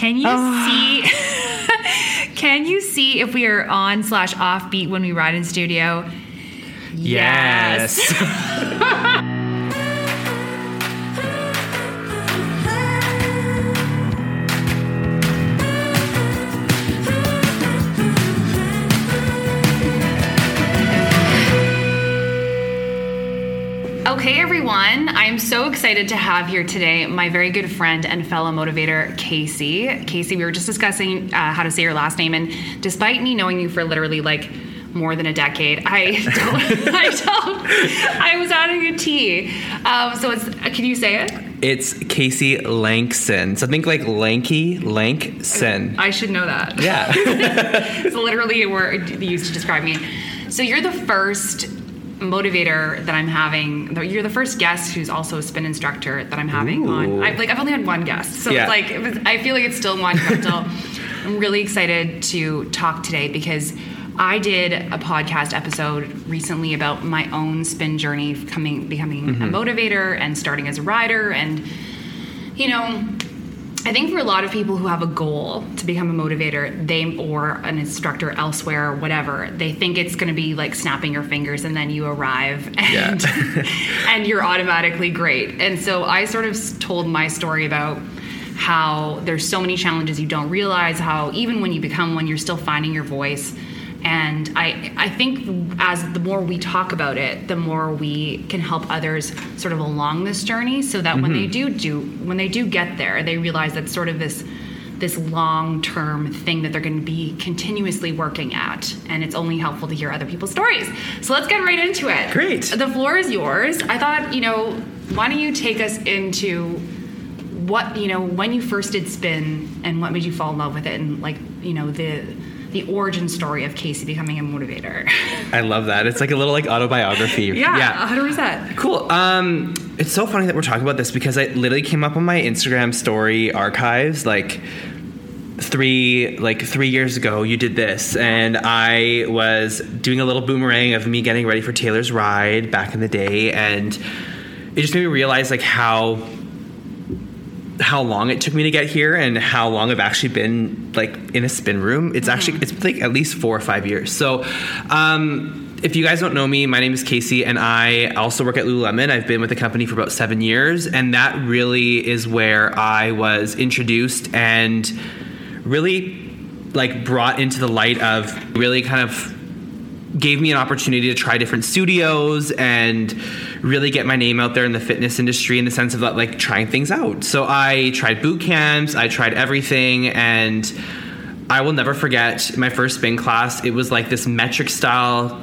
Can you ah. see? can you see if we are on slash off beat when we ride in studio? Yes. Okay, everyone. I'm so excited to have here today my very good friend and fellow motivator, Casey. Casey, we were just discussing uh, how to say your last name, and despite me knowing you for literally like more than a decade, I don't. I don't. I was adding a T. Um, so it's. Can you say it? It's Casey Lankson. So think like lanky, Lankson. I should know that. Yeah. it's literally a word used to describe me. So you're the first motivator that I'm having. You're the first guest who's also a spin instructor that I'm having Ooh. on. I've like I've only had one guest, so Yeah. it's like it was, I feel like it's still monumental. I'm really excited to talk today because I did a podcast episode recently about my own spin journey, coming becoming a mm-hmm. motivator and starting as a rider, and you know. I think for a lot of people who have a goal to become a motivator, they or an instructor elsewhere or whatever, they think it's going to be like snapping your fingers and then you arrive and and you're automatically great. And so I sort of told my story about how there's so many challenges you don't realize how even when you become one you're still finding your voice and I, I think as the more we talk about it, the more we can help others sort of along this journey, so that when they mm-hmm. do do when they do get there, they realize that sort of this this long term thing that they're going to be continuously working at, and it's only helpful to hear other people's stories. So let's get right into it. Great. The floor is yours. I thought you know why don't you take us into what you know when you first did spin and what made you fall in love with it and like you know the the origin story of Casey becoming a motivator. I love that. It's like a little like autobiography. yeah, hundred percent. Cool. Um, it's so funny that we're talking about this because I literally came up on my Instagram story archives like three like three years ago you did this and i was doing a little boomerang of me getting ready for taylor's ride back in the day and it just made me realize like how how long it took me to get here and how long I've actually been like in a spin room. It's actually it's like at least four or five years. So um if you guys don't know me, my name is Casey, and I also work at Lululemon. I've been with the company for about seven years, and that really is where I was introduced and really like brought into the light of really kind of gave me an opportunity to try different studios and really get my name out there in the fitness industry in the sense of like trying things out. So I tried boot camps, I tried everything and I will never forget my first spin class. It was like this metric style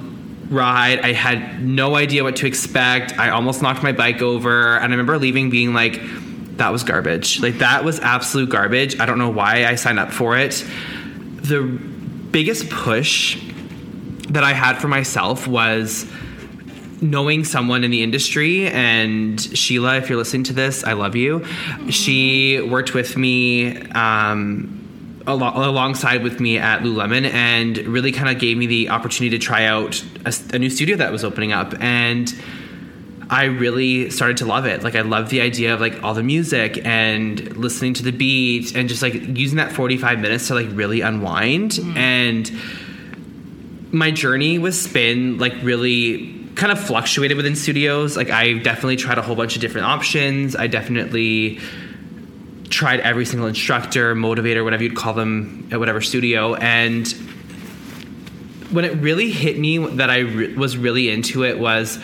ride. I had no idea what to expect. I almost knocked my bike over and I remember leaving being like that was garbage. Like that was absolute garbage. I don't know why I signed up for it. The biggest push that I had for myself was knowing someone in the industry. And Sheila if you're listening to this I love you. She worked with me um, alo- alongside with me at Lululemon and really kind of gave me the opportunity to try out a new studio that was opening up. And I really started to love it. Like I love the idea of like all the music and listening to the beat and just like using that 45 minutes to like really unwind. And my journey with spin like really kind of fluctuated within studios. Like i definitely tried a whole bunch of different options. I definitely tried every single instructor motivator whatever you'd call them at whatever studio. And when it really hit me that i re- was really into it was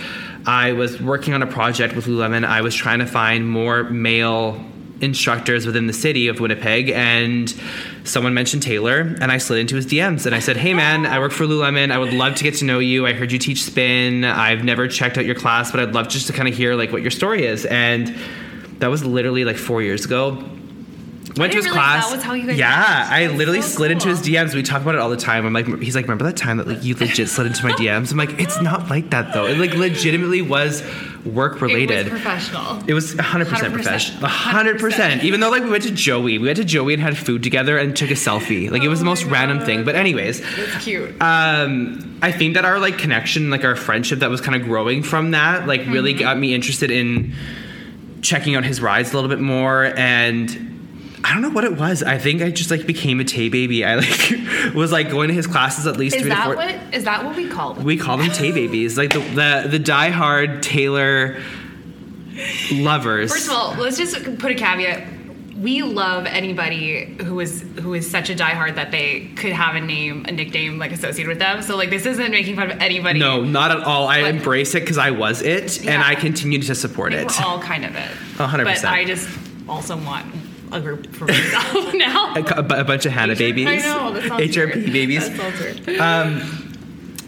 i was working on a project with lululemon. I was trying to find more male instructors within the city of Winnipeg, and someone mentioned Taylor, and I slid into his DMs and I said, "Hey man, I work for Lululemon. I would love to get to know you. I heard you teach spin. I've never checked out your class, but I'd love just to kind of hear like what your story is." And that was literally like four years ago. Went to his class. that was how you guys yeah. I literally so slid into his. DMs. We talk about it all the time. I'm like, he's like, remember that time that like you legit slid into my DMs? I'm like, it's not like that though. It like legitimately was work related. It was professional. It was 100% 100%. professional. 100%. Even though like we went to Joey. We went to Joey and had food together and took a selfie. Like it was the Oh most my random thing. But anyways, It's cute. um I think that our like connection, like our friendship that was kind of growing from that, like really Mm-hmm. got me interested in checking out his rides a little bit more and I don't know what it was. I think I just like became a Tay baby. I like was like going to his classes at least Is three to that four. what is that what we call them? we call them Tay babies, like the the, the diehard Taylor lovers. First of all, let's just put a caveat. We love anybody who is who is such a diehard that they could have a name, a nickname like associated with them. So like this isn't making fun of anybody. no, not at all. I But- embrace it because I was it, and I continue to support it. we're all kind of it. A hundred But percent. I just also want a group for myself now. A, a bunch of Hannah babies. I know that HRP weird. babies. That sounds. Um,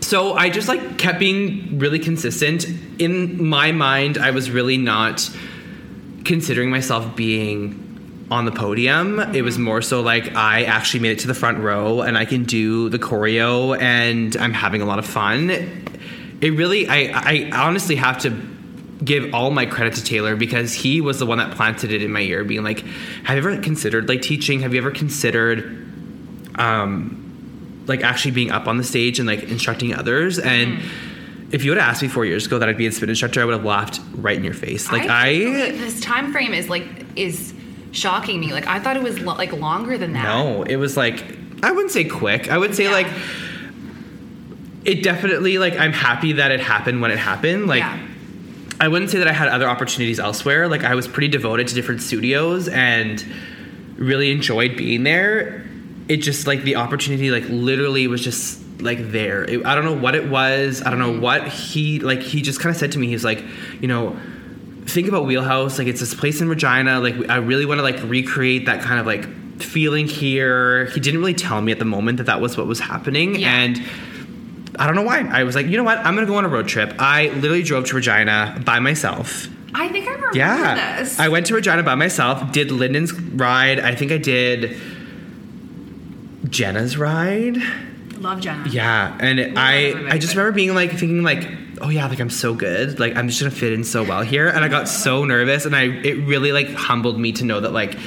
so I just like kept being really consistent. In my mind, I was really not considering myself being on the podium. It was mm-hmm. more so like I actually made it to the front row and I can do the choreo and I'm having a lot of fun. It really I I honestly have to give all my credit to Taylor because he was the one that planted it in my ear being like have you ever considered like teaching? Have you ever considered um like actually being up on the stage and like instructing others and if you would have asked me four years ago that I'd be a spin instructor, I would have laughed right in your face. Like I, this time frame is like is shocking me. Like I thought it was lo- like longer than that. no, it was like I wouldn't say quick. I would say Yeah. like it definitely like I'm happy that it happened when it happened. Like yeah. I wouldn't say that I had other opportunities elsewhere. Like I was pretty devoted to different studios and really enjoyed being there. It just like the opportunity like literally was just like there. It, I don't know what it was. I don't know what he like he just kind of said to me. He's like, you know, think about Wheelhouse. Like it's this place in Regina. Like I really want to like recreate that kind of like feeling here. He didn't really tell me at the moment that that was what was happening Yeah. and I don't know why. I was like, you know what? I'm gonna go on a road trip. I literally drove to Regina by myself. I think I remember Yeah. this. I went to Regina by myself, did Lyndon's ride. I think I did Jenna's ride. love Jenna. Yeah. And love I I just remember being like thinking like, oh yeah, like I'm so good. Like I'm just gonna fit in so well here. And I got so nervous and I it really like humbled me to know that like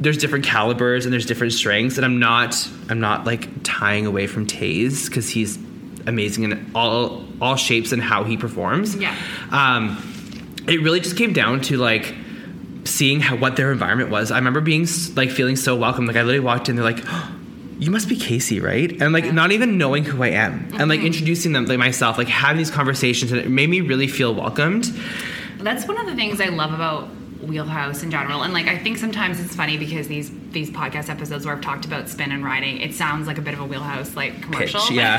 there's different calibers and there's different strengths and I'm not I'm not like tying away from Tay's because he's amazing in all all shapes and how he performs. Yeah. Um, it really just came down to like seeing how what their environment was. I remember being like feeling so welcome. Like I literally walked in, they're like, oh, "You must be Casey, right?" And like not even knowing who I am, and like introducing them like myself, like having these conversations, and it made me really feel welcomed. That's one of the things I love about Wheelhouse in general. And like I think sometimes it's funny because these these podcast episodes where I've talked about spin and riding, it sounds like a bit of a Wheelhouse like commercial. Pitch, yeah.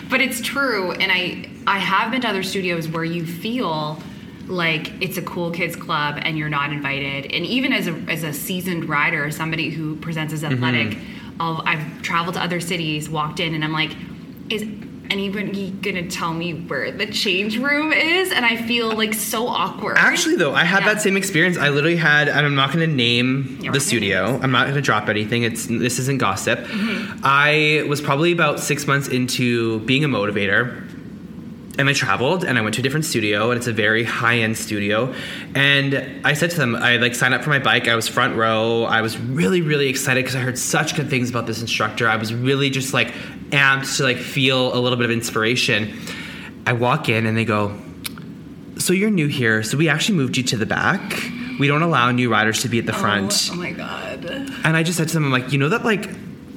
but it's true and I I have been to other studios where you feel like it's a cool kids club and you're not invited. And even as a as a seasoned rider, somebody who presents as mm-hmm. athletic, I'll, I've traveled to other cities, walked in, and I'm like, is anybody gonna tell me where the change room is? And I feel like so awkward. Actually, though, I had Yeah. that same experience. I literally had, and I'm not going to name the gonna studio. I'm not going to drop anything. It's this isn't gossip. Mm-hmm. I was probably about six months into being a motivator, and I traveled and I went to a different studio, and it's a very high end studio. And I said to them, I like signed up for my bike. I was front row. I was really, really excited because I heard such good things about this instructor. I was really just like amped to like feel a little bit of inspiration. I walk in and they go, so you're new here, so we actually moved you to the back. We don't allow new riders to be at the oh, front. Oh, my god. And I just said to them, I'm like, you know that like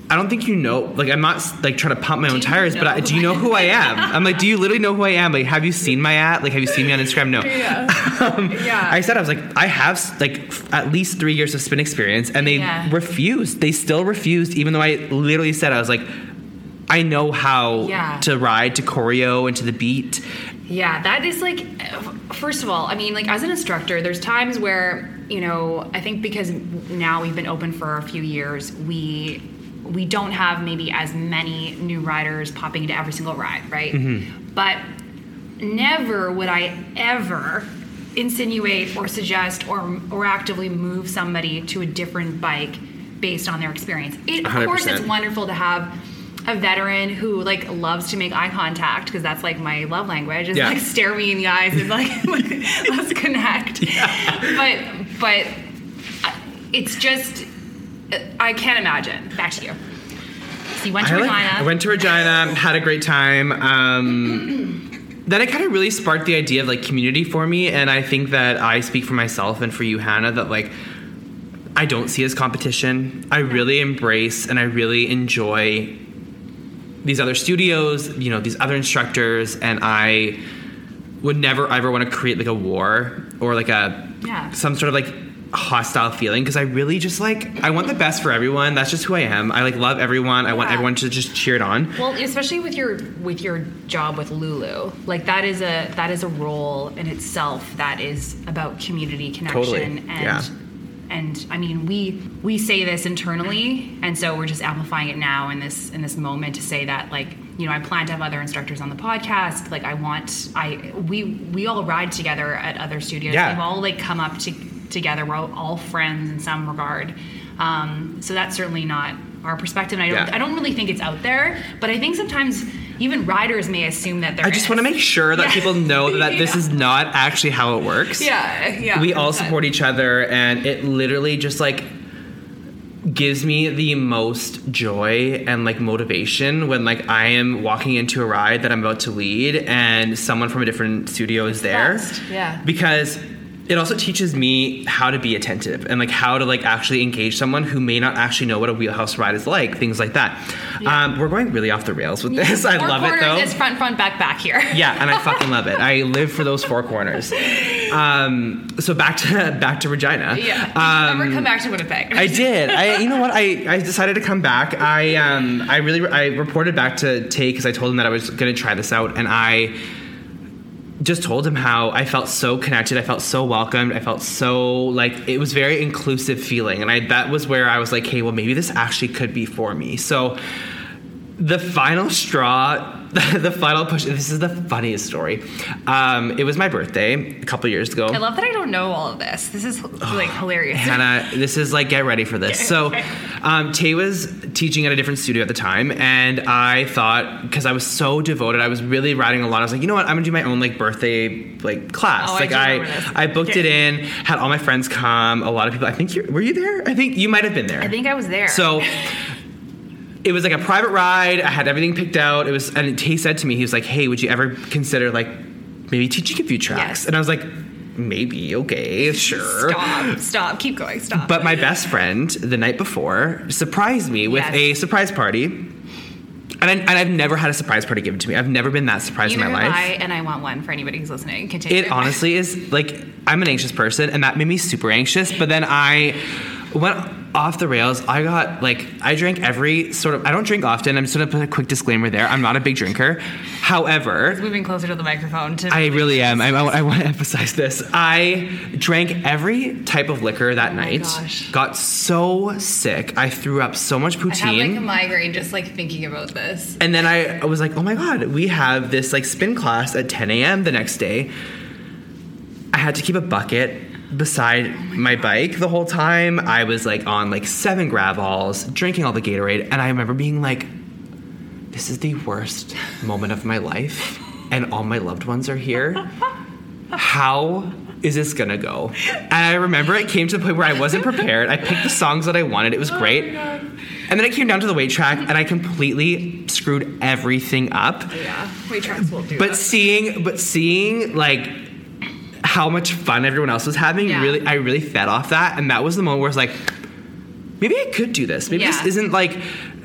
I don't think you know like I'm not like trying to pump my own tires, but I, do you know who I am? I'm like, do you literally know who I am? Like, have you seen my ad? Like, have you seen me on Instagram? No. Yeah. Um, Yeah. I said I was like, I have like f- at least three years of spin experience, and they Yeah. refused. They still refused, even though I literally said I was like, I know how Yeah. to ride to choreo and to the beat. Yeah, that is like, first of all, I mean, like as an instructor, there's times where you know, I think because now we've been open for a few years, we we don't have maybe as many new riders popping into every single ride, right? But never would I ever insinuate or suggest or or actively move somebody to a different bike based on their experience. It, of course, it's wonderful to have a veteran who like loves to make eye contact because that's like my love language is Yeah. like stare me in the eyes and like, let's connect. But but uh, it's just I can't imagine. Back to you. So you went to I, like- Regina. I went to Regina, had a great time. Um, then it kind of really sparked the idea of like community for me, and I think that I speak for myself and for you, Hannah, that like I don't see as competition. I really embrace and I really enjoy these other studios, you know, these other instructors, and I would never ever want to create like a war or like a Yeah. some sort of like hostile feeling because I really just like I want the best for everyone. That's just who I am. I like love everyone. I want everyone to just cheer it on. Well, especially with your with your job with Lulu, like that is a that is a role in itself that is about community connection Totally, and yeah. and I mean we we say this internally, and so we're just amplifying it now in this in this moment to say that like you know I plan to have other instructors on the podcast. Like I want I we we all ride together at other studios. Yeah. We've all like come up to, together. We're all, all friends in some regard. Um, so that's certainly not our perspective. And I don't Yeah. I don't really think it's out there, but I think sometimes even riders may assume that there are I just want to make sure that Yeah. people know that this is not actually how it works. Yeah, yeah. we all 100%. support each other and it literally just like gives me the most joy and like motivation when like I am walking into a ride that I'm about to lead and someone from a different studio is there. best, yeah. Because it also teaches me how to be attentive and like how to like actually engage someone who may not actually know what a wheelhouse ride is like, things like that. Um, we're going really off the rails with this. I love it though. is front, front, back, back here. Yeah, and I fucking love it. I live for those four corners. Um, so back to back to Regina. Yeah. Um, Never come back to Winnipeg. I did. I, you know what? I, I decided to come back. I, um, I really, I reported back to Tay because I told him that I was going to try this out, and I just told him how I felt so connected. I felt so welcomed. I felt so like it was very inclusive feeling, and I that was where I was like, hey, well, maybe this actually could be for me. So the final straw the final push this is the funniest story um, it was my birthday a couple years ago I love that I don't know all of this. This is like hilarious. Hannah, this is like get ready for this. So, um, Tay was teaching at a different studio at the time, and I thought because I was so devoted, I was really riding a lot. I was like, you know what, I'm gonna do my own like birthday like class. Oh, I like do I. I booked Okay. it in, had all my friends come, a lot of people. I think you were you there? I think you might have been there. I think I was there. So it was like a private ride. I had everything picked out. It was, and he said to me, he was like, "Hey, would you ever consider like maybe teaching a few tracks?" Yes. And I was like, "Maybe, okay, sure." stop, stop, keep going, stop. But my best friend, the night before, surprised me with Yes. a surprise party. And, I, and I've never had a surprise party given to me. I've never been that surprised Neither in my life. I, and I want one for anybody who's listening. Continue. It honestly is like I'm an anxious person, and that made me super anxious. But then I went off the rails. I got like I drank every sort of. I don't drink often. I'm just gonna put a quick disclaimer there. I'm not a big drinker. However, moving closer to the microphone. To I really am. I, I, want to emphasize this. I drank every type of liquor that oh night. Oh gosh. Got so sick. I threw up so much poutine. I have like a migraine just like thinking about this. and then I, I was like, oh my God, we have this like spin class at 10 a.m. the next day. I had to keep a bucket beside my bike the whole time. I was like on like seven Gravols, drinking all the Gatorade. And I remember being like, this is the worst moment of my life. And all my loved ones are here. How is this gonna go? And I remember it came to the point where I wasn't prepared. I picked the songs that I wanted. It was oh great. And then I came down to the weight track, and I completely screwed everything up. Yeah, weight tracks will do. But that. seeing, but seeing like how much fun everyone else was having, Yeah. really, I really fed off that, and that was the moment where I was like, maybe I could do this. Maybe this isn't like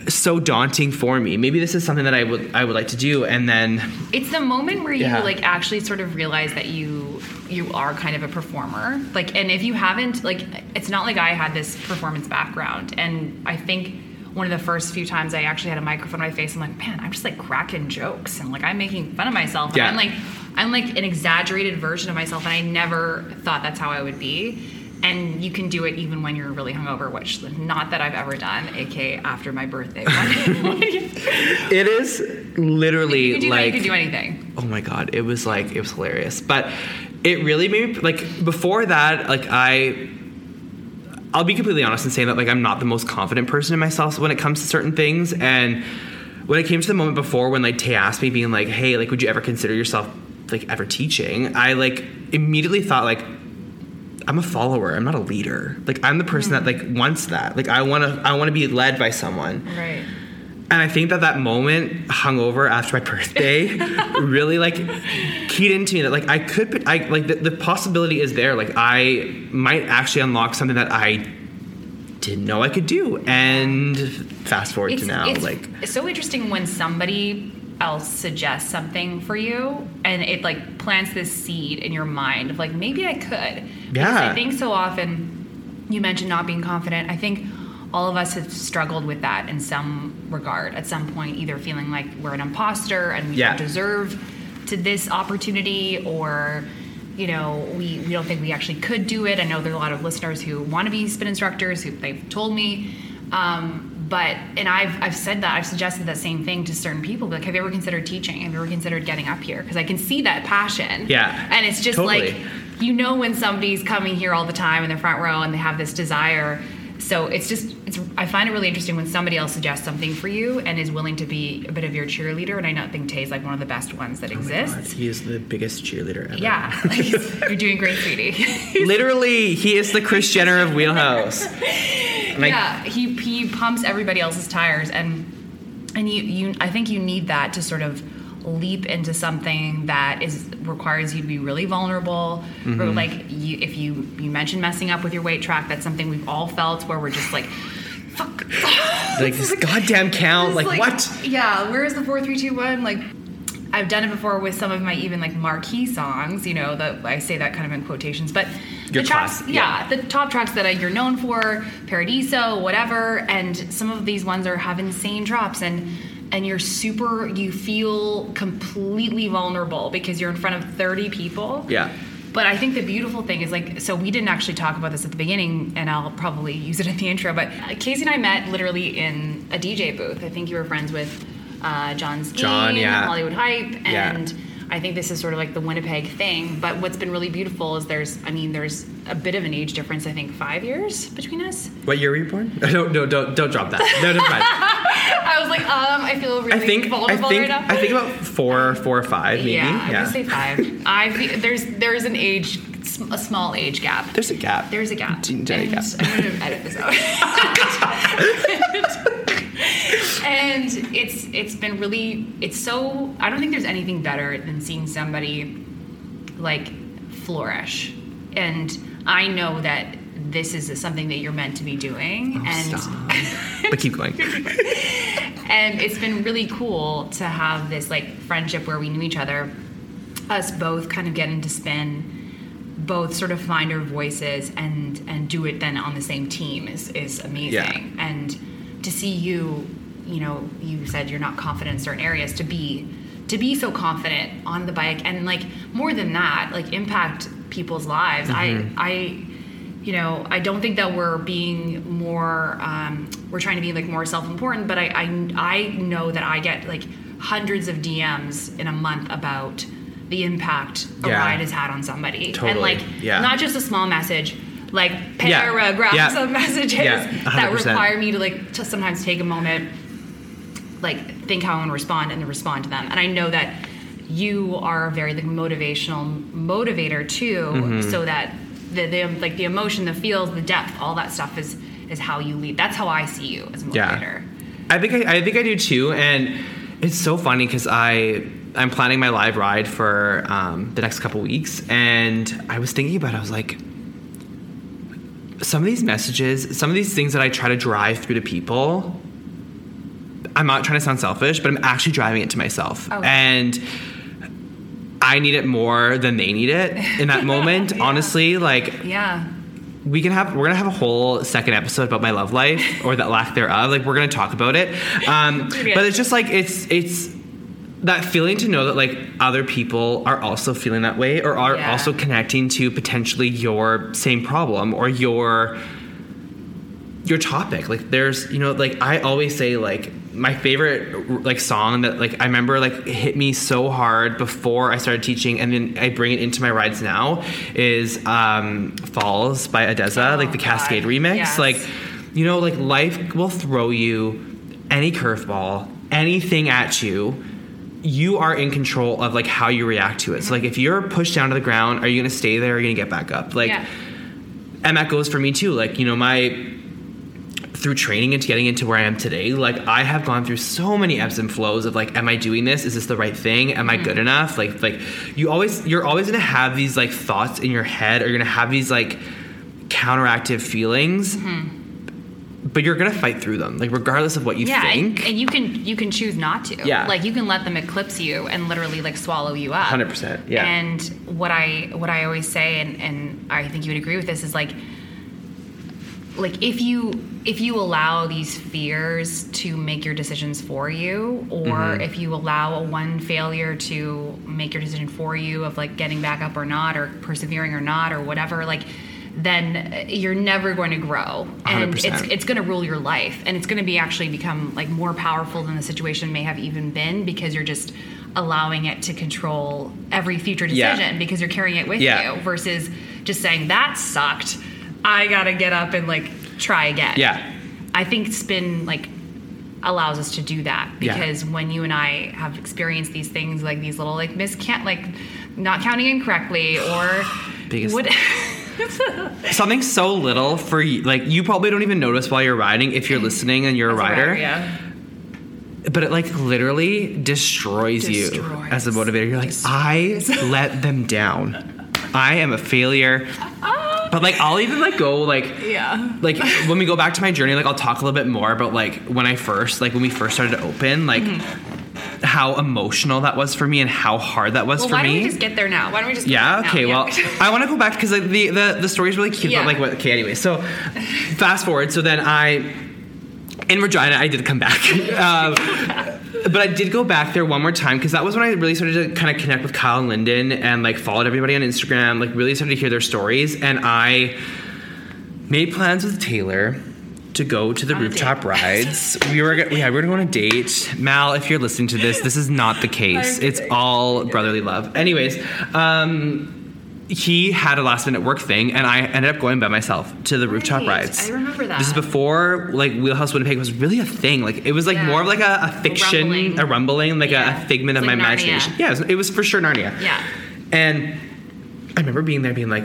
so daunting for me. Maybe this is something that I would I would like to do. And then It's the moment where you Yeah. like actually sort of realize that you you are kind of a performer. Like and if you haven't like it's not like I had this performance background and I think one of the first few times I actually had a microphone in my face, I'm like, man, I'm just like cracking jokes and like I'm making fun of myself. Yeah. I'm like I'm like an exaggerated version of myself and I never thought that's how I would be. And you can do it even when you're really hungover, which not that I've ever done, aka after my birthday. it is literally you do like you can do anything. oh my god it was like it was hilarious but it really made me like before that like i i'll be completely honest and say that like i'm not the most confident person in myself when it comes to certain things. And when it came to the moment before when like tay asked me being like hey like would you ever consider yourself like ever teaching? I like immediately thought like i'm a follower. I'm not a leader. Like i'm the person hmm. that like wants that. Like i want to i want to be led by someone. Right. And I think that that moment hung over after my birthday really like keyed into me that like I could I like the, the possibility is there like I might actually unlock something that I didn't know I could do. And fast forward to now, it's, like it's so interesting when somebody else suggests something for you and it like plants this seed in your mind of like maybe I could. Because Yeah. I think so often you mentioned not being confident. I think all of us have struggled with that in some regard at some point, either feeling like we're an imposter and we Yeah. don't deserve to this opportunity or you know we, we don't think we actually could do it i know there are a lot of listeners who want to be spin instructors who they've told me um, but and I've I've said that I've suggested that same thing to certain people. Like, have you ever considered teaching? Have you ever considered getting up here? Because I can see that passion. Yeah, and it's just totally. like you know when somebody's coming here all the time in the front row and they have this desire. So it's just it's I find it really interesting when somebody else suggests something for you and is willing to be a bit of your cheerleader. And I don't think Tay's like one of the best ones that oh God, exists. he is the biggest cheerleader ever. Yeah, like, you're doing great, sweetie. Literally, he is the Kris Jenner of Wheelhouse. Like, yeah, he he pumps everybody else's tires, and and you you I think you need that to sort of leap into something that is requires you to be really vulnerable. Or Mm-hmm. like you, if you you mentioned messing up with your weight track, that's something we've all felt where we're just like, fuck. like this goddamn count. It's Like, what? Yeah, where's the four, three, two, one? Like, I've done it before with some of my even like marquee songs. You know, that I say that kind of in quotations, but Your the tracks, class- yeah, the top tracks that I, you're known for, Paradiso, whatever, and some of these ones are have insane drops and. And you're super, you feel completely vulnerable because you're in front of 30 people. Yeah. But I think the beautiful thing is like, so we didn't actually talk about this at the beginning, and I'll probably use it in the intro. But Casey and I met literally in a DJ booth. I think you were friends with uh, John Skeen, John, yeah. Hollywood Hype, Yeah. I think this is sort of like the Winnipeg thing. But what's been really beautiful is there's, I mean, there's a bit of an age difference. I think five years between us. What year were you born? No, no, don't, don't drop that. No, no, fine. I was like, um, I feel really I think, I think, right now. I think about four, four or five, maybe. yeah, I'm gonna say five. I there's there's an age, a small age gap. There's a gap. There's a gap. Jenny gap. I'm gonna edit this out. And it's it's been really it's so I don't think there's anything better than seeing somebody like flourish. And I know that this is something that you're meant to be doing. Oh, and Oh, Stop. but keep going. and it's been really cool to have this like friendship where we knew each other us both kind of get into spin both sort of find our voices and and do it then on the same team is is amazing Yeah. and to see you you know you said you're not confident in certain areas to be to be so confident on the bike and like more than that like impact people's lives Mm-hmm. i i you know i don't think that we're being more um, we're trying to be like more self-important but I, I i know that i get like hundreds of dms in a month about the impact a Yeah. ride has had on somebody and like Yeah. not just a small message like paragraphs Yeah. of messages that require me to like to sometimes take a moment like think how I'm going to respond and then respond to them. And I know that you are a very like motivational motivator too, Mm-hmm. so that the, the like the emotion, the feels, the depth, all that stuff is is how you lead. That's how I see you as a motivator. Yeah. I think I, I think I do too, and it's so funny because I I'm planning my live ride for um, the next couple weeks, and I was thinking about it. I was like, some of these messages, some of these things that I try to drive through to people. I'm not trying to sound selfish, but I'm actually driving it to myself, Okay. and I need it more than they need it in that moment. Yeah. Honestly, like Yeah. we can have we're gonna have a whole second episode about my love life or that lack thereof like we're gonna talk about it um, but it's just like it's it's that feeling to know that like other people are also feeling that way or are Yeah. also connecting to potentially your same problem or your your topic like there's you know like i always say like my favorite like song that like i remember like hit me so hard before i started teaching and then i bring it into my rides now is um falls by ODESZA Oh, like the God. cascade remix Yes. like you know like life will throw you any curveball anything at you you are in control of like how you react to it so like if you're pushed down to the ground are you gonna stay there or are you gonna get back up like yeah. and that goes for me too like you know my through training into getting into where i am today like i have gone through so many ebbs and flows of like am i doing this is this the right thing am i good mm-hmm. enough like like you always you're always gonna have these like thoughts in your head or you're gonna have these like counteractive feelings mm-hmm. but you're gonna fight through them, like regardless of what you yeah, and, think. and you can you can choose not to. Yeah. like you can let them eclipse you and literally like swallow you up. 100%, yeah. And what I what I always say, and and I think you would agree with this, is like like if you if you allow these fears to make your decisions for you or Mm-hmm. if you allow a one failure to make your decision for you of like getting back up or not or persevering or not or whatever like then you're never going to grow and 100%. it's it's going to rule your life and it's going to be actually become like more powerful than the situation may have even been because you're just allowing it to control every future Yeah. decision because you're carrying it with Yeah. you versus just saying that sucked i gotta get up and like try again Yeah. i think spin like allows us to do that Yeah. because when you and i have experienced these things like these little like miscount like not counting incorrectly or Biggest- what Something so little for you, like you probably don't even notice while you're riding if you're listening and you're a rider. yeah but it like literally destroys, you as a motivator. You're like, I let them down. I am a failure. Ah. But like, I'll even like go like, yeah like when we go back to my journey, like I'll talk a little bit more about like when I first, like when we first started to open, like mm-hmm. how emotional that was for me and how hard that was well for why me. don't we just get there now why don't we just Yeah. get Okay. now? Well, I want to go back because like the the the story is really cute. Yeah. But like what? Okay. Anyway, so fast forward. So then I in Regina, I did come back. um, but I did go back there one more time because that was when I really started to kind of connect with Kyle and Lyndon and like followed everybody on Instagram. Like really started to hear their stories, and I made plans with Taylor to go to the On rooftop rides. we were yeah, we were going on a date. Mal, if you're listening to this, this is not the case. It's all brotherly love. Anyways, um he had a last minute work thing and I ended up going by myself to the rooftop Right. rides. I remember that. This is before like Wheelhouse Winnipeg was really a thing. Like it was like Yeah. more of like a, a fiction, rumbling. a rumbling, like Yeah. a, a figment of It's my Narnia. imagination. Yeah, it was, it was for sure Narnia. Yeah. And I remember being there being like,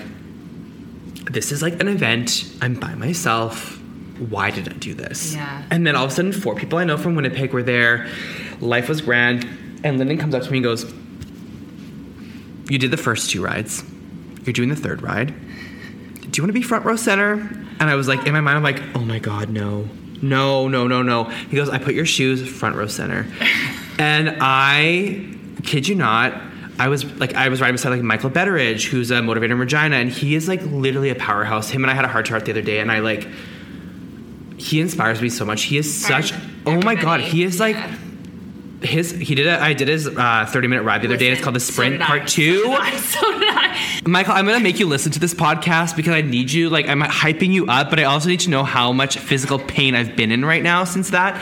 this is like an event. I'm by myself. Why did I do this? Yeah. And then all of a sudden, four people I know from Winnipeg were there. Life was grand. And Lyndon comes up to me and goes, You did the first two rides. You're doing the third ride. Do you want to be front row center? And I was like, in my mind, I'm like, Oh my God, no. No, no, no, no. He goes, I put your shoes front row center. and I kid you not, I was like I was riding beside like Michael Betteridge, who's a motivator in Regina, and he is like literally a powerhouse. Him and I had a heart to heart the other day, and I like he inspires me so much. He is such oh my god, he is like Yeah. His he did a I did his uh, 30 minute ride the other day. It's called the so Sprint I. Part Two. So I. So I. Michael, I'm gonna make you listen to this podcast because I need you. Like, I'm hyping you up, but I also need to know how much physical pain I've been in right now since that.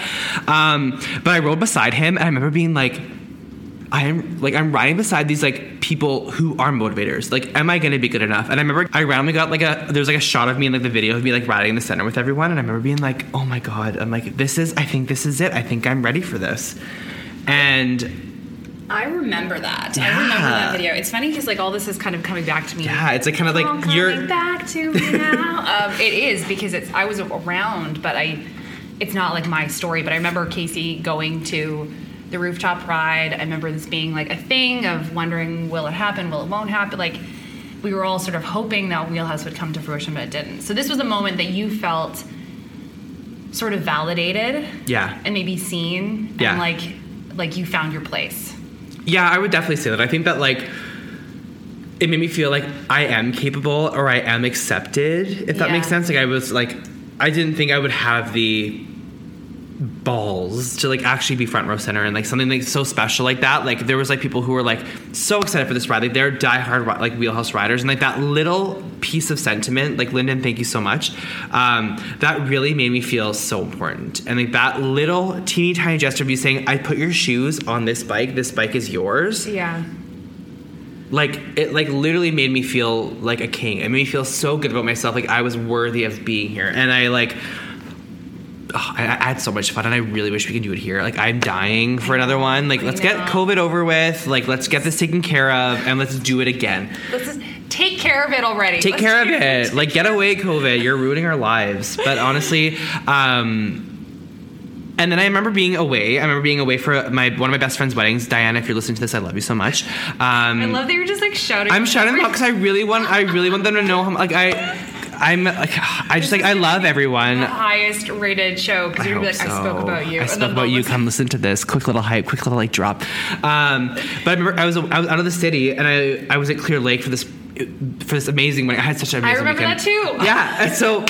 Um, but I rode beside him, and I remember being like, I am like I'm riding beside these like people who are motivators. Like, am I gonna be good enough? And I remember I randomly got like a there was like a shot of me in like the video of me like riding in the center with everyone, and I remember being like, oh my god, I'm like this is I think this is it. I think I'm ready for this. And I remember that. I Yeah. remember that video. It's funny because like all this is kind of coming back to me. yeah, it's like kind of like coming you're coming back to me now. um, it is because it's I was around, but I it's not like my story. But I remember Casey going to the rooftop ride. I remember this being like a thing of wondering, will it happen? Will it won't happen? Like we were all sort of hoping that Wheelhouse would come to fruition, but it didn't. So this was a moment that you felt sort of validated yeah. and maybe seen Yeah. and like like you found your place. Yeah, I would definitely say that. I think that like it made me feel like I am capable or I am accepted, if that Yeah. makes sense. Like I was like I didn't think I would have the balls to like actually be front row center and like something like so special like that. Like there was like people who were like so excited for this ride. Like they're diehard like wheelhouse riders and like that little piece of sentiment, like Lyndon, thank you so much. Um, that really made me feel so important. And like that little teeny tiny gesture of you saying, I put your shoes on this bike, this bike is yours Yeah. like it like literally made me feel like a king. It made me feel so good about myself, like I was worthy of being here. And I like oh, I, I had so much fun and I really wish we could do it here. Like I'm dying for another one. Like I let's get. COVID over with. Like let's get this taken care of and let's do it again. Let's just take care of it already. Take Let's care of do it. Like get away COVID. You're ruining our lives. But honestly, um and then I remember being away. I remember being away for my one of my best friend's weddings. Diana, if you're listening to this, I love you so much. Um, I love that you're just like shouting. I'm shouting them out because I really want I really want them to know how like I I'm like I just like I love everyone. The highest rated show because I you're gonna be hope like, I spoke about you. I spoke about you. listen. Come listen to this. Quick little hype. Quick little like drop. Um, but I remember I was I was out of the city and I I was at Clear Lake for this for this amazing wedding. I had such an amazing remember weekend. that too. Yeah, and so.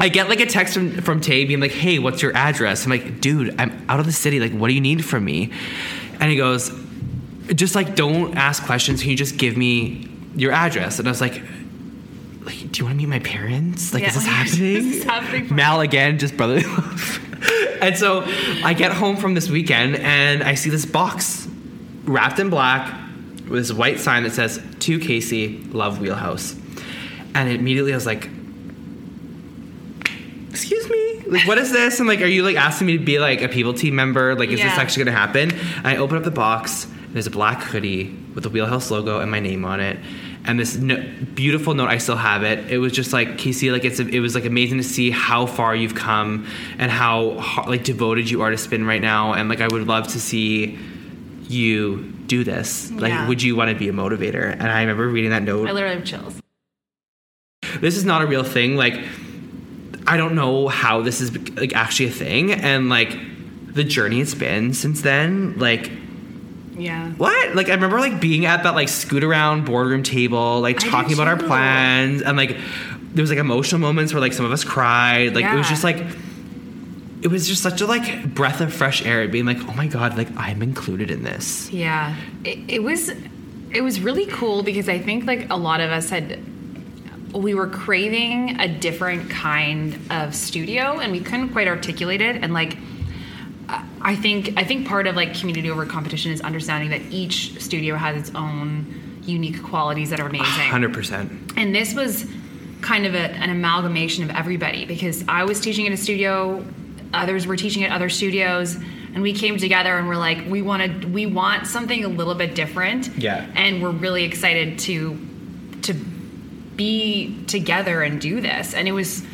I get like a text from, from Tay being like, "Hey, what's your address?" I'm like, "Dude, I'm out of the city. Like, what do you need from me?" And he goes, "Just like don't ask questions. Can you just give me your address?" And I was like, like, do you want to meet my parents? Like, Yeah, is this like, happening? is this happening? Mal again, just brotherly love. and so I get home from this weekend and I see this box wrapped in black with this white sign that says to Casey, love wheelhouse. And immediately I was like, excuse me like what is this and like are you like asking me to be like a people team member like is this actually gonna happen and i open up the box and there's a black hoodie with the wheelhouse logo and my name on it and this no- beautiful note i still have it it was just like casey like it's it was like amazing to see how far you've come and how like devoted you are to spin right now and like i would love to see you do this like Yeah. would you want to be a motivator and i remember reading that note I literally have chills. this is not a real thing. Like, I don't know how this is like actually a thing, and like the journey it's been since then. Like, Yeah. what? Like, I remember like being at that like scoot around boardroom table, like talking about our plans, and like there was like emotional moments where like some of us cried. Like, it was just like. It was just such a like breath of fresh air, being like, "Oh my god, like I'm included in this." Yeah, it, it was it was really cool because I think like a lot of us had we were craving a different kind of studio and we couldn't quite articulate it and like I- think I think part of like community over competition is understanding that each studio has its own unique qualities that are amazing Hundred percent. and this was kind of a, an amalgamation of everybody because I was teaching at a studio, others were teaching at other studios, and we came together and we're like, we wanted, we want something a little bit different. Yeah. And we're really excited to to be together and do this. And it was,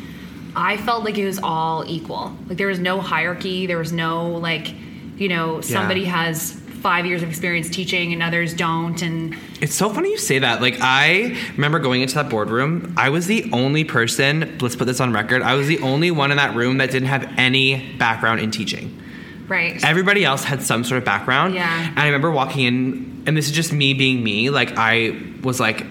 I felt like it was all equal. Like there was no hierarchy. There was no like, you know, somebody has five years of experience teaching and others don't, and It's so funny you say that. Like I remember going into that boardroom. I was the only person. Let's put this on record. I was the only one in that room that didn't have any background in teaching. right. Everybody else had some sort of background. Yeah. And I remember walking in, and this is just me being me. Like I was like,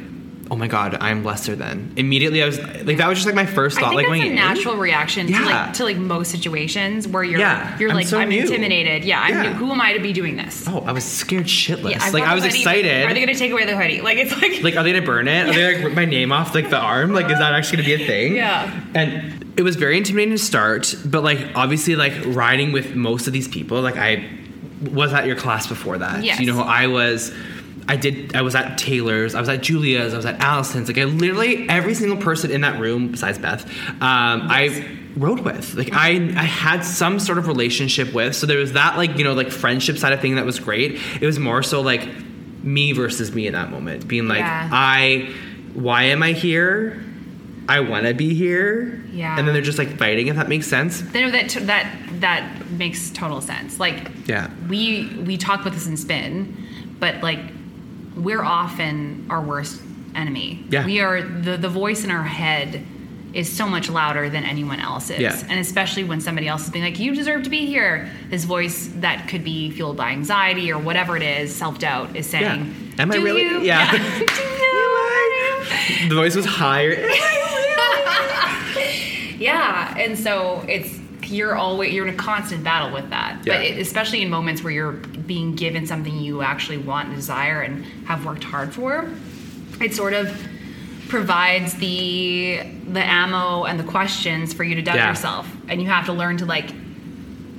"Oh my god, I'm lesser than." Immediately, I was like, that was just like my first I thought. think like that's a in. natural reaction to like to like most situations where you're Yeah, you're I'm like so I'm new. intimidated. Yeah, I'm Yeah. new. Who am I to be doing this? Oh, I was scared shitless. Yeah, like I was excited. Are they to take away the hoodie? Like it's like, like are they gonna burn it are they gonna rip my name off like the arm like is that actually gonna be a thing Yeah. and it was very intimidating to start but like obviously like riding with most of these people like i was at your class before that Yes. you know i was I did. I was at Taylor's. I was at Julia's. I was at Allison's. Like I literally every single person in that room besides Beth, um, I rode with. Like I, I had some sort of relationship with. So there was that like you know like friendship side of thing that was great. It was more so like me versus me in that moment, being like Yeah. I, why am I here? I want to be here. Yeah. And then they're just like fighting. If that makes sense. no, that that that makes total sense. Like Yeah. we we talk about this in spin, but like we're often our worst enemy. Yeah. We are the the voice in our head is so much louder than anyone else's. Yeah. And especially when somebody else is being like, You deserve to be here. This voice that could be fueled by anxiety or whatever it is, self doubt is saying, Am I "Do really- you?" Yeah. Do you? The voice was higher. Yeah, and so it's you're always you're in a constant battle with that. Yeah. But it, especially in moments where you're being given something you actually want and desire and have worked hard for, it sort of provides the the ammo and the questions for you to doubt Yeah. yourself, and you have to learn to like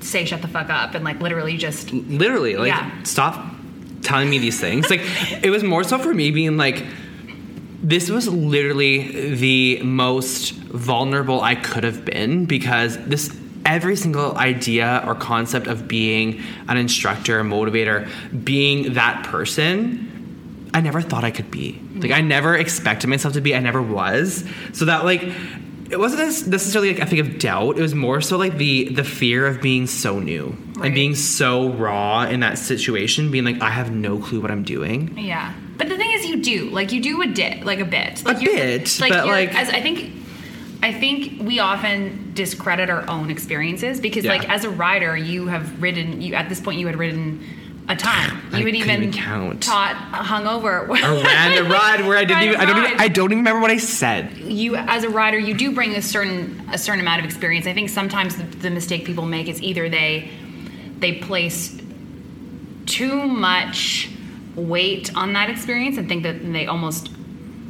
say shut the fuck up and like literally just literally like Yeah. stop telling me these things like it was more so for me being like this was literally the most vulnerable i could have been because this every single idea or concept of being an instructor a motivator being that person i never thought i could be like i never expected myself to be i never was so that like it wasn't necessarily like a thing of doubt it was more so like the the fear of being so new Right. and being so raw in that situation being like i have no clue what i'm doing yeah. But the thing is, you do. Like you do a bit, like a bit, like A bit, but, like- as I think. I think we often discredit our own experiences because, Yeah. like, as a rider, you have ridden. You at this point, you had ridden a ton. I You had couldn't even even count. taught hungover. A random ride where I didn't even I don't even I don't even remember what I said. you as a rider you do bring a certain a certain amount of experience i think sometimes the, the mistake people make is either they they place too much weight on that experience and think that they almost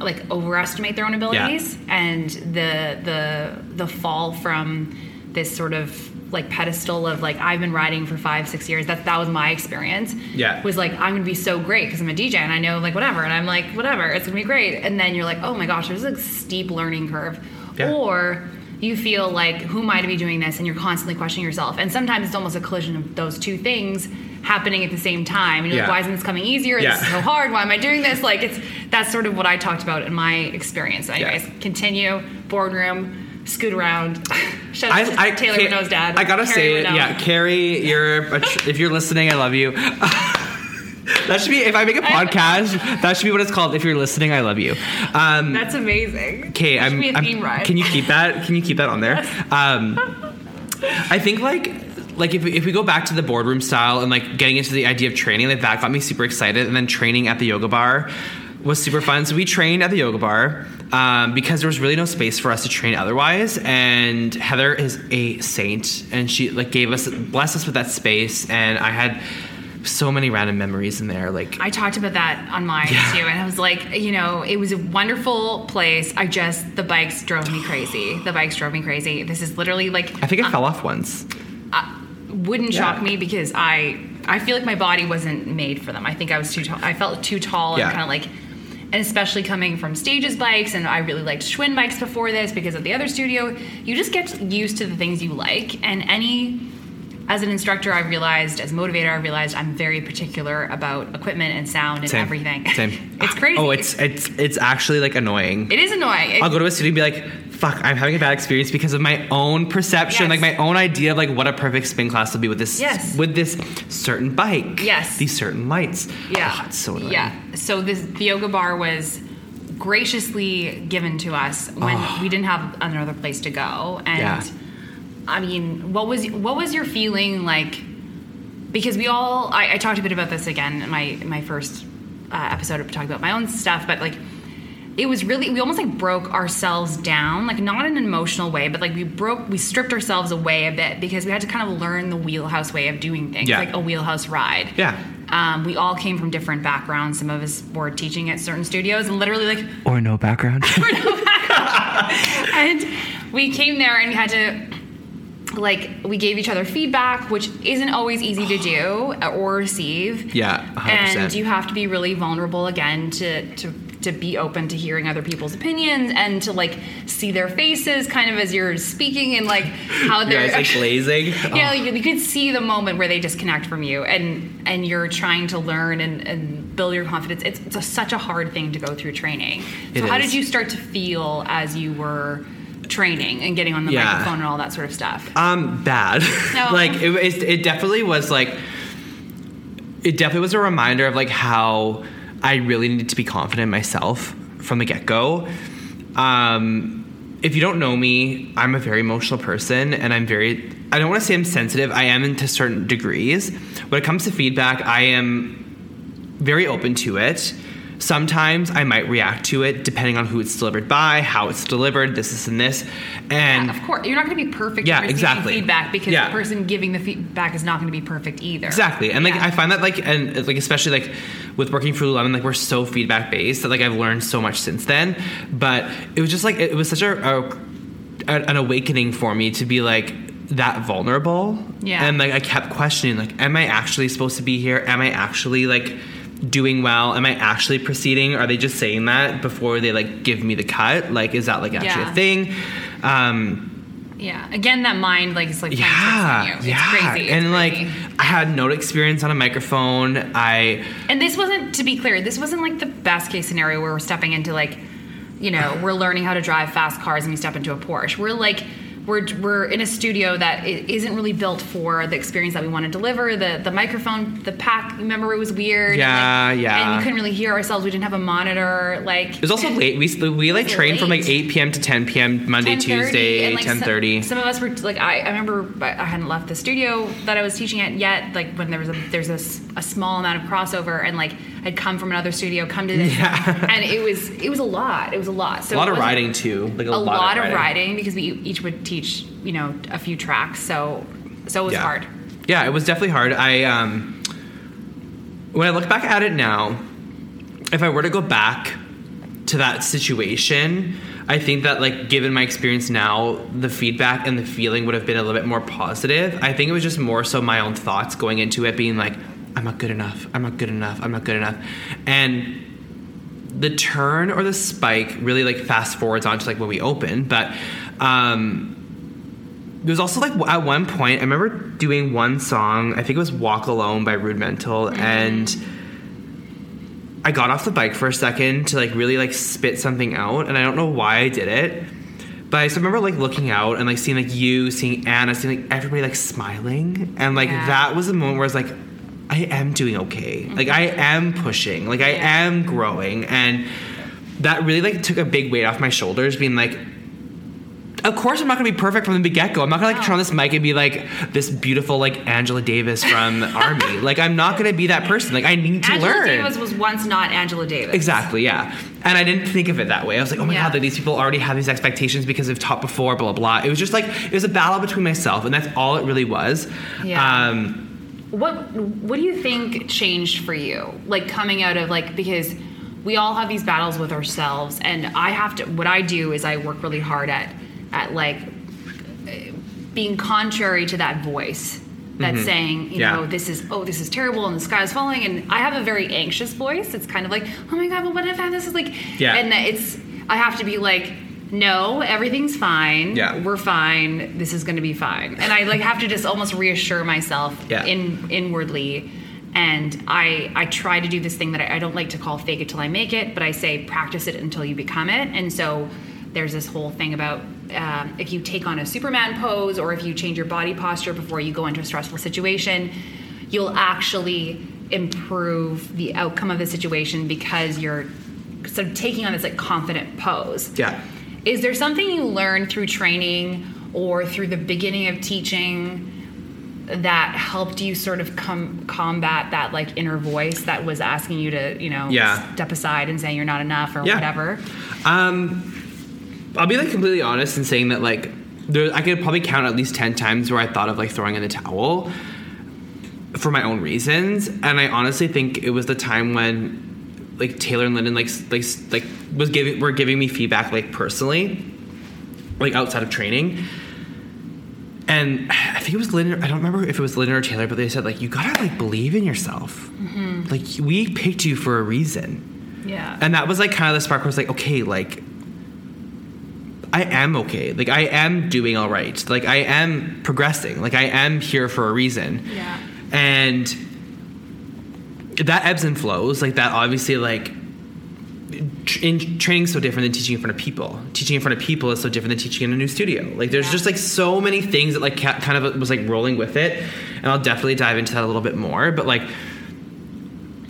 like overestimate their own abilities. And the the the fall from this sort of like pedestal of like I've been riding for five six years that that was my experience Yeah. was like I'm gonna be so great because I'm a DJ and I know like whatever. And I'm like whatever it's gonna be great. And then you're like oh my gosh there's a steep learning curve. Yeah. or you feel like who am I to be doing this? And you're constantly questioning yourself. And sometimes it's almost a collision of those two things happening at the same time and you're Yeah. like why isn't this coming easier Yeah. this is so hard why am I doing this like it's that's sort of what I talked about in my experience so anyways Yeah. continue boardroom scoot around shout out I, to I Taylor Renault's dad I gotta Harry say, Renault. yeah, Carrie, you're tr- if you're listening, I love you. that should be if I make a podcast. That should be what it's called. If you're listening, I love you. Um, that's amazing Okay, I'm, be a I'm- ride. Can you keep that? Can you keep that on there? Um, I think like like if we, if we go back to the boardroom style and like getting into the idea of training, like that got me super excited. And then training at the yoga bar was super fun. So we trained at the yoga bar um, because there was really no space for us to train otherwise. And Heather is a saint, and she like gave us blessed us with that space. And I had so many random memories in there. Like I talked about that on mine Yeah. too, and I was like, you know, it was a wonderful place. I just the bikes drove me crazy. The bikes drove me crazy. This is literally like I think I fell off once. Wouldn't Yeah. shock me because I I feel like my body wasn't made for them. I think I was too tall. I felt too tall Yeah. and kind of like, and especially coming from Stages bikes, and I really liked Schwinn bikes before this because of the other studio. You just get used to the things you like, and any. As an instructor, I realized, as a motivator, I realized I'm very particular about equipment and sound and Same. everything. Same. it's crazy. Oh, it's it's it's actually like annoying. it is annoying. I'll go to a studio and be like, "Fuck, I'm having a bad experience because of my own perception, Yes. like my own idea of like what a perfect spin class will be with this Yes. with this certain bike, Yes. these certain lights. Yeah. oh, it's so annoying. Yeah. So this the yoga bar was graciously given to us when Oh. we didn't have another place to go. And Yeah. I mean, what was what was your feeling like? Because we all I, I talked a bit about this again in my in my first uh, episode of talking about my own stuff, but like it was really we almost like broke ourselves down like not in an emotional way but like we broke we stripped ourselves away a bit because we had to kind of learn the wheelhouse way of doing things Yeah. like a wheelhouse ride Yeah. um, we all came from different backgrounds. Some of us were teaching at certain studios, and literally, like, Or no background. or no background and we came there and we had to, like, we gave each other feedback, which isn't always easy to do or receive. yeah, 100%. And you have to be really vulnerable again to to to be open to hearing other people's opinions and to like see their faces, kind of as you're speaking, and like how they're eyes like glazing. yeah, Oh. like, you could see the moment where they disconnect from you, and and you're trying to learn and, and build your confidence. It's, it's a, such a hard thing to go through training. So It how is. did you start to feel as you were training and getting on the Yeah. microphone and all that sort of stuff? Um, bad. No. like it, it, it definitely was like it definitely was a reminder of like how I really needed to be confident in myself from the get go. Um, if you don't know me, I'm a very emotional person, and I'm very. I don't want to say I'm sensitive. I am into certain degrees. When it comes to feedback, I am very open to it. Sometimes I might react to it depending on who it's delivered by, how it's delivered, this, this, and this. And of course, you're not going to be perfect. Yeah, receiving exactly. Feedback because Yeah. the person giving the feedback is not going to be perfect either. Exactly, and like Yeah. I find that like and like especially like with working for Lululemon, like we're so feedback based that like I've learned so much since then. But it was just like it was such a, a an awakening for me to be like that vulnerable. Yeah. and like I kept questioning like, am I actually supposed to be here? Am I actually like doing well? Am I actually proceeding? Are they just saying that before they like give me the cut? Like, is that like actually Yeah. a thing? Um, Yeah. Again, that mind like is like yeah, tricks on you. It's yeah, crazy. It's and like crazy. I had no experience on a microphone. I And this wasn't, to be clear, this wasn't like the best case scenario where we're stepping into like, you know, we're learning how to drive fast cars and we step into a Porsche. We're like, we're, we're in a studio that isn't really built for the experience that we want to deliver. The the microphone, the pack, remember it was weird. Yeah, like, yeah. And you couldn't really hear ourselves. We didn't have a monitor. Like It was also late. We we like trained from like 8 p.m. to 10 p.m. Monday, 10:30, Tuesday, like, 10:30. Some, some of us were like, I, I remember I hadn't left the studio that I was teaching at yet. Like when there was a there's a, a small amount of crossover, and like I'd come from another studio, come to this, Yeah. and it was it was a lot. It was a lot. So a lot of riding too. Like a, a lot, of riding. writing because we each would teach you know a few tracks. So so it was Yeah. hard. Yeah, it was definitely hard. I um when I look back at it now, if I were to go back to that situation, I think that like given my experience now, the feedback and the feeling would have been a little bit more positive. I think it was just more so my own thoughts going into it being like I'm not good enough. I'm not good enough. I'm not good enough. And the turn or the spike really like fast forwards onto like when we open, but um there was also like at one point I remember doing one song. I think it was "Walk Alone" by Rudimental, and I got off the bike for a second to like really like spit something out, and I don't know why I did it, but I just remember like looking out and like seeing like you, seeing Anna, seeing like everybody like smiling, and like Yeah. that was a moment where I was like, I am doing okay, like I am pushing, like I am growing, and that really like took a big weight off my shoulders, being like of course I'm not gonna be perfect from the get go. I'm not gonna like turn on this mic and be like this beautiful like Angela Davis from AARMY. Like I'm not gonna be that person. Like I need to learn. Angela learn. Davis was once not Angela Davis. Exactly, yeah. And I didn't think of it that way. I was like, oh my Yeah. god, like these people already have these expectations because they've taught before, blah blah blah. It was just like it was a battle between myself, and that's all it really was. Yeah. Um, What What do you think changed for you? Like coming out of like because we all have these battles with ourselves, and I have to. What I do is I work really hard at at like being contrary to that voice that's saying, you Mm-hmm. Yeah. know, this is oh, this is terrible, and the sky is falling. And I have a very anxious voice. It's kind of like, oh my god, well, what if I have this is like, Yeah. and it's I have to be like. No, everything's fine. Yeah. We're fine. This is going to be fine. And I like have to just almost reassure myself Yeah. in inwardly and I I try to do this thing that I, I don't like to call fake it till I make it, but I say practice it until you become it. And so there's this whole thing about um, if you take on a Superman pose or if you change your body posture before you go into a stressful situation, you'll actually improve the outcome of the situation because you're sort of taking on this like confident pose. yeah. Is there something you learned through training or through the beginning of teaching that helped you sort of com- combat that like inner voice that was asking you to, you know, Yeah. step aside and saying you're not enough or Yeah. whatever? Um, I'll be like completely honest in saying that like there, I could probably count at least ten times where I thought of like throwing in the towel for my own reasons, and I honestly think it was the time when like Taylor and Lyndon like like like was giving were giving me feedback like personally, like outside of training. And I think it was Lyndon. I don't remember if it was Lyndon or Taylor, but they said like you gotta like believe in yourself. Mm-hmm. Like we picked you for a reason. Yeah. And that was like kind of the spark where I was like, okay, like I am okay. Like I am doing all right. Like I am progressing. Like I am here for a reason. Yeah. And that ebbs and flows. Like that obviously like in training so different than teaching in front of people. Teaching in front of people is so different than teaching in a new studio. Like there's Yeah. just like so many things that like ca- kind of was like rolling with it, and I'll definitely dive into that a little bit more. But like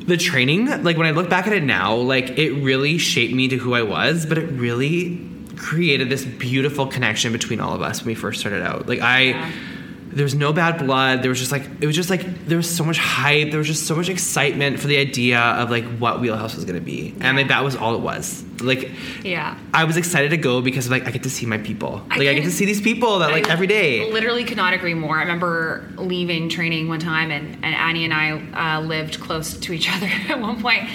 the training, like when I look back at it now, like it really shaped me to who I was, but it really created this beautiful connection between all of us when we first started out. Like I Yeah. There was no bad blood. There was just like it was just like there was so much hype. There was just so much excitement for the idea of like what Wheelhouse was gonna be, and like that was all it was. Like yeah. I was excited to go because like I get to see my people. I Like I, get to see these people that like I every day. Literally could not agree more. I remember leaving training one time, and, and Annie and I uh, lived close to each other at one point,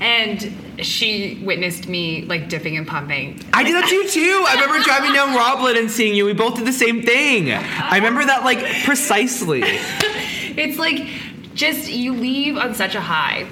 and she witnessed me like dipping and pumping. I did that to you too. I remember driving down Roblin and seeing you. We both did the same thing. I remember that like precisely. It's like just you leave on such a high.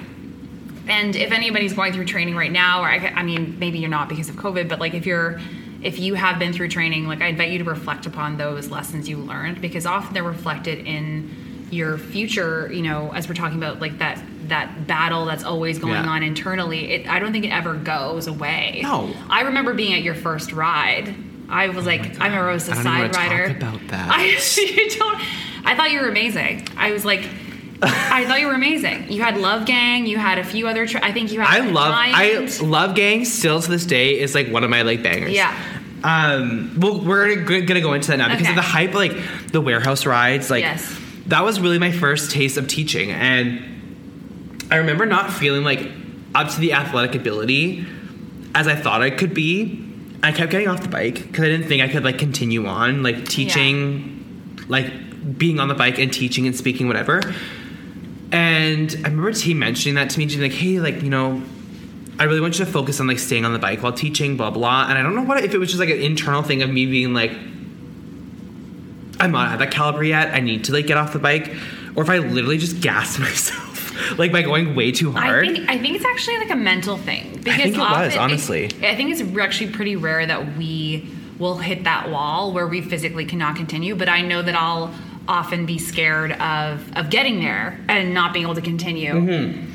And if anybody's going through training right now, or I, I mean, maybe you're not because of COVID, but like if you're, if you have been through training, like I invite you to reflect upon those lessons you learned because often they're reflected in your future. You know, as we're talking about like that that battle that's always going Yeah. on internally. It, I don't think it ever goes away. No. I remember being at your first ride I was like, I remember I was a I don't side rider. about that. I you don't. I thought you were amazing. I was like, I thought you were amazing. You had Love Gang. You had a few other. Tra- I think you had. I love Giant. I love Gang still to this day is like one of my like bangers. Yeah. Um. Well, we're gonna go into that now because Okay. of the hype, like the warehouse rides. Like Yes. that was really my first taste of teaching, and I remember not feeling like up to the athletic ability as I thought I could be. I kept getting off the bike because I didn't think I could like continue on like teaching, like being on the bike and teaching and speaking whatever. And I remember T mentioning that to me, just like, hey, like, you know, I really want you to focus on like staying on the bike while teaching, blah blah. And I don't know what if it was just like an internal thing of me being like, I'm not at that caliber yet. I need to like get off the bike, or if I literally just gassed myself like by going way too hard. I think I think it's actually like a mental thing because think it was, often- honestly. I think it's actually pretty rare that we will hit that wall where we physically cannot continue. But I know that I'll often be scared of of getting there and not being able to continue.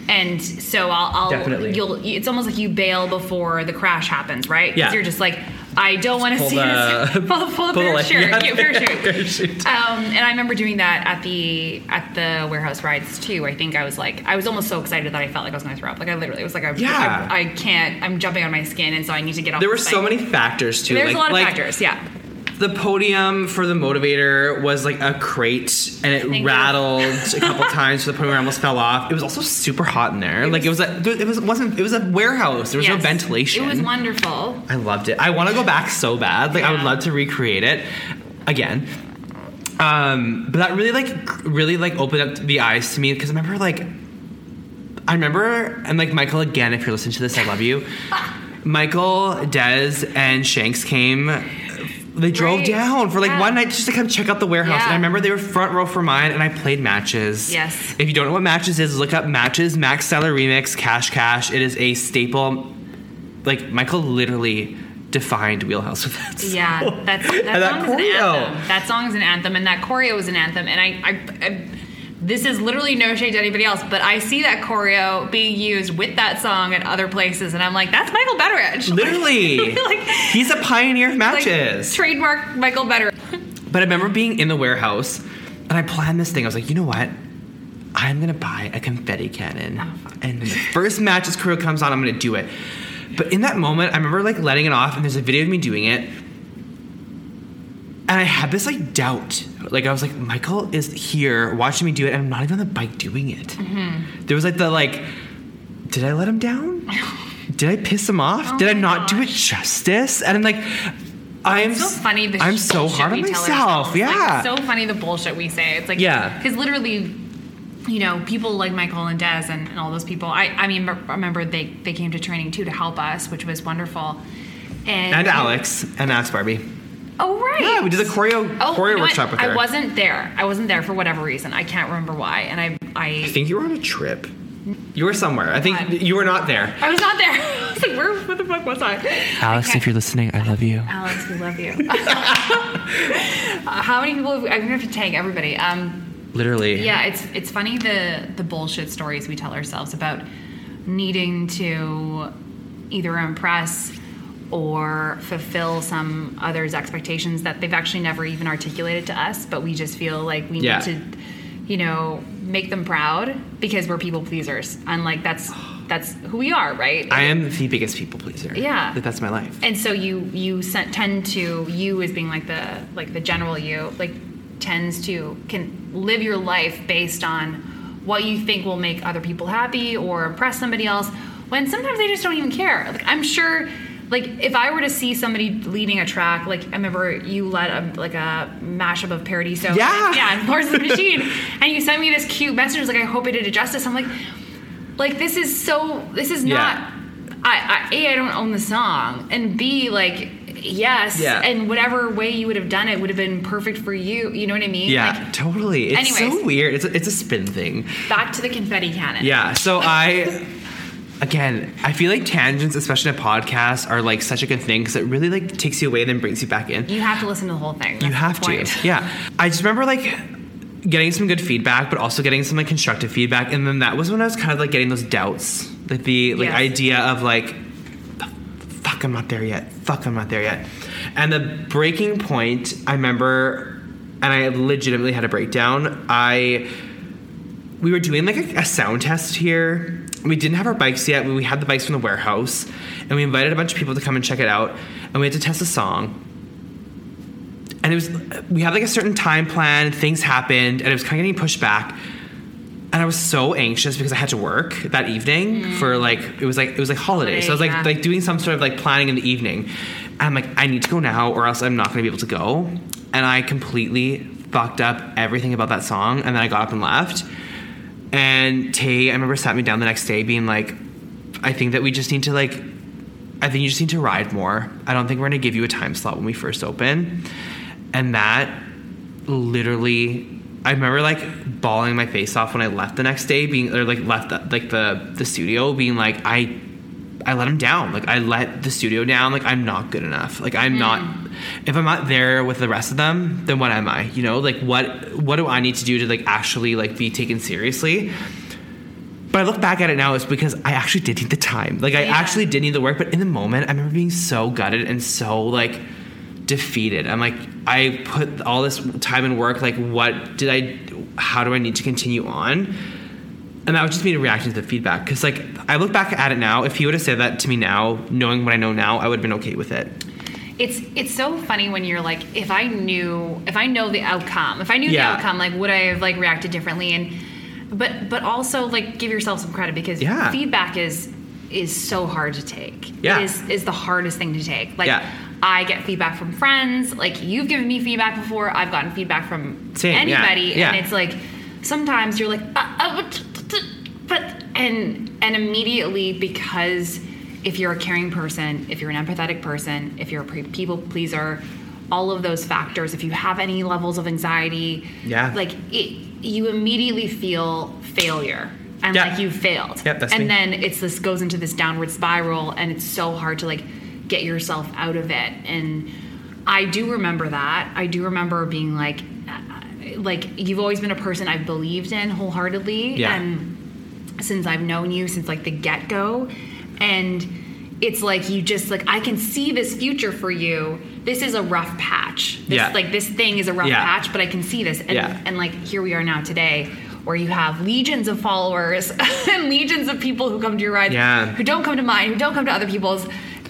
And so I'll, I'll Mm-hmm. Definitely. you'll it's almost like you bail before the crash happens, right? Yeah. you're just like I don't want to see the- this. Pull, pull the pull parachute. yeah, parachute. parachute. Um, and I remember doing that at the at the warehouse rides too. I think I was like, I was almost so excited that I felt like I was going to throw up. Like I literally was like, I, Yeah. I, I can't. I'm jumping on my skin, and so I need to get off. there were so many factors too. There's like, a lot of like, factors. Yeah. The podium for the motivator was like a crate, and it Thank rattled a couple times. So the podium almost fell off. It was also super hot in there. like it was a, it was wasn't it was a warehouse. There was no ventilation. It was wonderful. I loved it. I want to go back so bad. Like I would love to recreate it again. Um, but that really like really like opened up the eyes to me because I remember like I remember and like Michael again if you're listening to this I love you. Michael, Dez, and Shanks came. They drove Right. down for like Yeah. one night just to come check out the warehouse. Yeah. And I remember they were front row for mine, and I played matches. Yes. If you don't know what matches is, look up matches Max Styler remix Cash Cash. It is a staple. Like Michael literally defined Wheelhouse with that. song. Yeah, that's that, that song is an anthem. That song is an anthem, and that choreo is an anthem. And I, I, I, this is literally no shade to anybody else, but I see that choreo being used with that song at other places, and I'm like, that's Michael Betteridge. Literally. like, He's a pioneer of like matches. trademark Michael Betteridge. But I remember being in the warehouse and I planned this thing. I was like, you know what? I'm gonna buy a confetti cannon. Oh, and the first match matches choreo comes on, I'm gonna do it. But in that moment, I remember like letting it off, and there's a video of me doing it. And I had this like doubt. Like I was like, Michael is here watching me do it, and I'm not even on the bike doing it. Mm-hmm. There was like the like, did I let him down? Did I piss him off? Oh did I not do it justice? And I'm like, I'm so funny. The I'm so hard on myself. Yeah. Like, so funny the bullshit we say. It's like Yeah. because literally. You know, people like Michael and Des and, and all those people. I, I mean, remember they, they came to training too to help us, which was wonderful. And, and Alex and Alex Barbie. Oh right. Yeah, we did the choreo Oh, choreo you know what? workshop with her. I wasn't there. I wasn't there for whatever reason. I can't remember why. And I I I think you were on a trip. You were somewhere. I think God. you were not there. I was not there. I was like, where what the fuck was I? Alex, Okay. if you're listening, I love you. Alex, we love you. How many people? Have, I'm gonna have to tag everybody. Um, Literally. yeah, it's it's funny the the bullshit stories we tell ourselves about needing to either impress or fulfill some others' expectations that they've actually never even articulated to us, but we just feel like we Yeah. need to, you know, make them proud because we're people pleasers, and like that's that's who we are, right? I am the biggest people pleaser. Yeah. But that's my life. and so you you tend to you as being like the like the general you like tends to can live your life based on what you think will make other people happy or impress somebody else when sometimes they just don't even care like i'm sure like if i were to see somebody leading a track like i remember you led a like a mashup of paradiso Yeah. yeah Lords of the machine and you sent me this cute message like i hope it did it justice i'm like like this is so this is Yeah. not I, I a I don't own the song, and b like yes, Yeah. and whatever way you would have done it would have been perfect for you. You know what I mean? Yeah, Like, totally. It's so weird. It's a, it's a spin thing. back to the confetti cannon. Yeah. So I, again, I feel like tangents, especially in a podcast, are like such a good thing because it really like takes you away and then brings you back in. You have to listen to the whole thing. You have to. Yeah. I just remember like getting some good feedback, but also getting some like constructive feedback. And then that was when I was kind of like getting those doubts. Like the like Yes. idea of like fuck I'm not there yet. Fuck I'm not there yet. And the breaking point, I remember, and I legitimately had a breakdown. I we were doing like a, a sound test here. We didn't have our bikes yet. We had the bikes from the warehouse, and we invited a bunch of people to come and check it out. And we had to test a song. And it was we had like a certain time plan. Things happened, and it was kind of getting pushed back. And I was so anxious because I had to work that evening mm. for like it was like it was like holiday. So I was like yeah. like doing some sort of like planning in the evening. And I'm like, I need to go now or else I'm not gonna be able to go. And I completely fucked up everything about that song and then I got up and left. And Tay, I remember sat me down the next day being like, I think that we just need to like I think you just need to ride more. I don't think we're gonna give you a time slot when we first open. And that literally I remember like bawling my face off when I left the next day, being or like left the, like the the studio, being like I I let him down. Like I let the studio down. Like I'm not good enough. Like I'm not. Hmm. If I'm not there with the rest of them, then what am I? You know, like what what do I need to do to like actually like be taken seriously? But I look back at it now, it's because I actually did need the time. Like I Yeah. actually did need the work. But in the moment, I remember being so gutted and so like defeated. I'm like, I put all this time and work. Like, what did I? How do I need to continue on? And that was just me reacting to the feedback. Because like I look back at it now, if he would have said that to me now, knowing what I know now, I would have been okay with it. It's it's so funny when you're like, if I knew, if I know the outcome, if I knew Yeah. the outcome, like would I have like reacted differently? And but but also like give yourself some credit because Yeah. feedback is is so hard to take. Yeah. It is is the hardest thing to take. Like Yeah. I get feedback from friends. Like you've given me feedback before. I've gotten feedback from Same, yeah, anybody, yeah. and it's like sometimes you're like, uh, uh, but and and immediately because if you're a caring person, if you're an empathetic person, if you're a pre- people pleaser, all of those factors, if you have any levels of anxiety, Yeah. like it, you immediately feel failure and Yeah. like you failed. Yep, that's and me. then it's this goes into this downward spiral and it's so hard to like get yourself out of it. And I do remember that. I do remember being like like you've always been a person I've believed in wholeheartedly Yeah. and since I've known you since like the get go. And it's like you just like I can see this future for you. This is a rough patch. This, Yeah. Like this thing is a rough Yeah. patch, but I can see this. And, Yeah. and like here we are now today, where you have legions of followers and legions of people who come to your rides, Yeah. who don't come to mine, who don't come to other people's,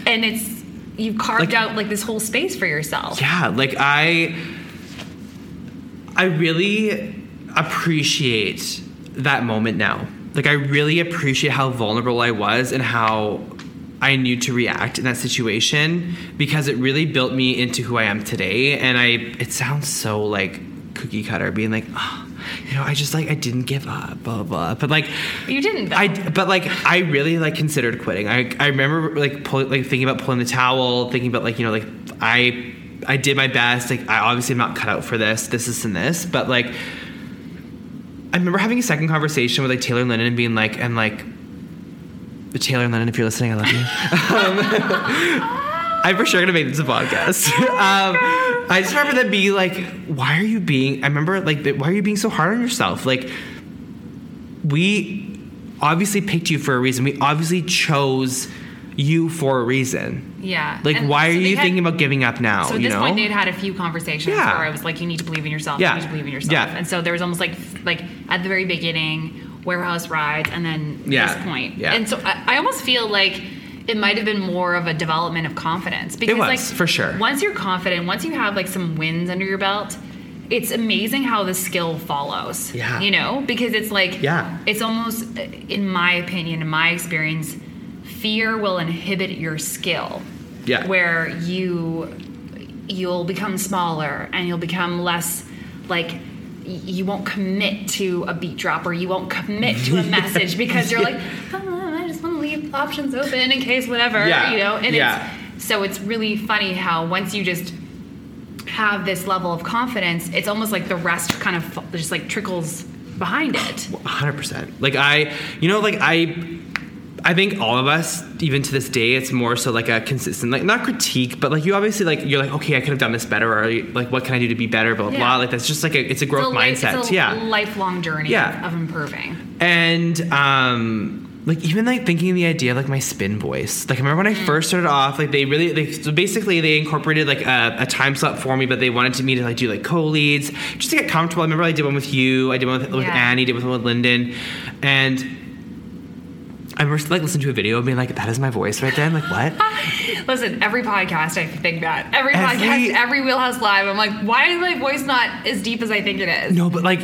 and it's you've carved Like- out like this whole space for yourself. Yeah, like I I really appreciate that moment now. Like I really appreciate how vulnerable I was and how I knew to react in that situation because it really built me into who I am today and I it sounds so like cookie cutter being like oh, you know I just like I didn't give up blah blah, blah. but like You didn't. Though. I but like I really like considered quitting. I I remember like pull, like thinking about pulling the towel, thinking about like you know like I I did my best. Like I obviously am not cut out for this, this, this, and this. But like I remember having a second conversation with like Taylor Lennon and being like and like Taylor Lennon, if you're listening, I love you. um, I'm for sure gonna make this a podcast. um, I just remember them being like, "Why are you being?" I remember like, "Why are you being so hard on yourself?" Like we obviously picked you for a reason. We obviously chose you for a reason. Yeah. Like, And why so are you had- thinking about giving up now? So at you this know? point, they'd had a few conversations Yeah. where I was like, "You need to believe in yourself. Yeah. You need to believe in yourself." Yeah. And so there was almost like like at the very beginning, warehouse rides, and then Yeah. this point. Yeah. And so I, I almost feel like it might have been more of a development of confidence because was, like for sure. Once you're confident, once you have like some wins under your belt. It's amazing how the skill follows. Yeah. You know, because it's like, Yeah. it's almost, in my opinion, in my experience, fear will inhibit your skill Yeah. where you you'll become smaller and you'll become less like you won't commit to a beat drop or you won't commit to a message because you're like "Oh, I just want to leave options open in case whatever Yeah. you know and Yeah. it's so it's really funny how once you just have this level of confidence it's almost like the rest kind of just like trickles behind it hundred percent. Like I, you know, like I, I think all of us, even to this day, it's more so like a consistent, like not critique, but like you obviously like you're like, okay, I could have done this better, or like what can I do to be better, blah blah. Yeah. blah. Like that's just like a it's a growth it's a, mindset. it's a yeah, lifelong journey Yeah. of, of improving and um like even like thinking the idea like my spin voice. Like I remember when I first started off, like they really they so basically they incorporated like a, a time slot for me, but they wanted to me to like do like co leads just to get comfortable. I remember I did one with you, I did one with, with Annie, did one with Lyndon, and I remember like listening to a video and being like, "That is my voice right there." I'm like, "What?" Listen, every podcast I think that. Every, Every- podcast, every Wheelhouse Live, I'm like, why is my voice not as deep as I think it is? No, but like,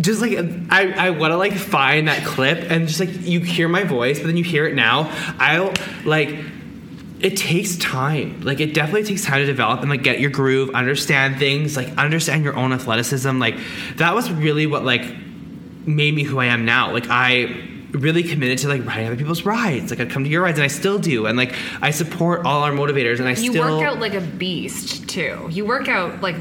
just like I, I want to like find that clip and just like you hear my voice, but then you hear it now. I'll like. It takes time. Like it definitely takes time to develop and like get your groove, understand things, like understand your own athleticism. Like that was really what like made me who I am now. Like I really committed to like riding other people's rides. Like I come to your rides and I still do. And like I support all our motivators and I You still work out like a beast too. You work out like.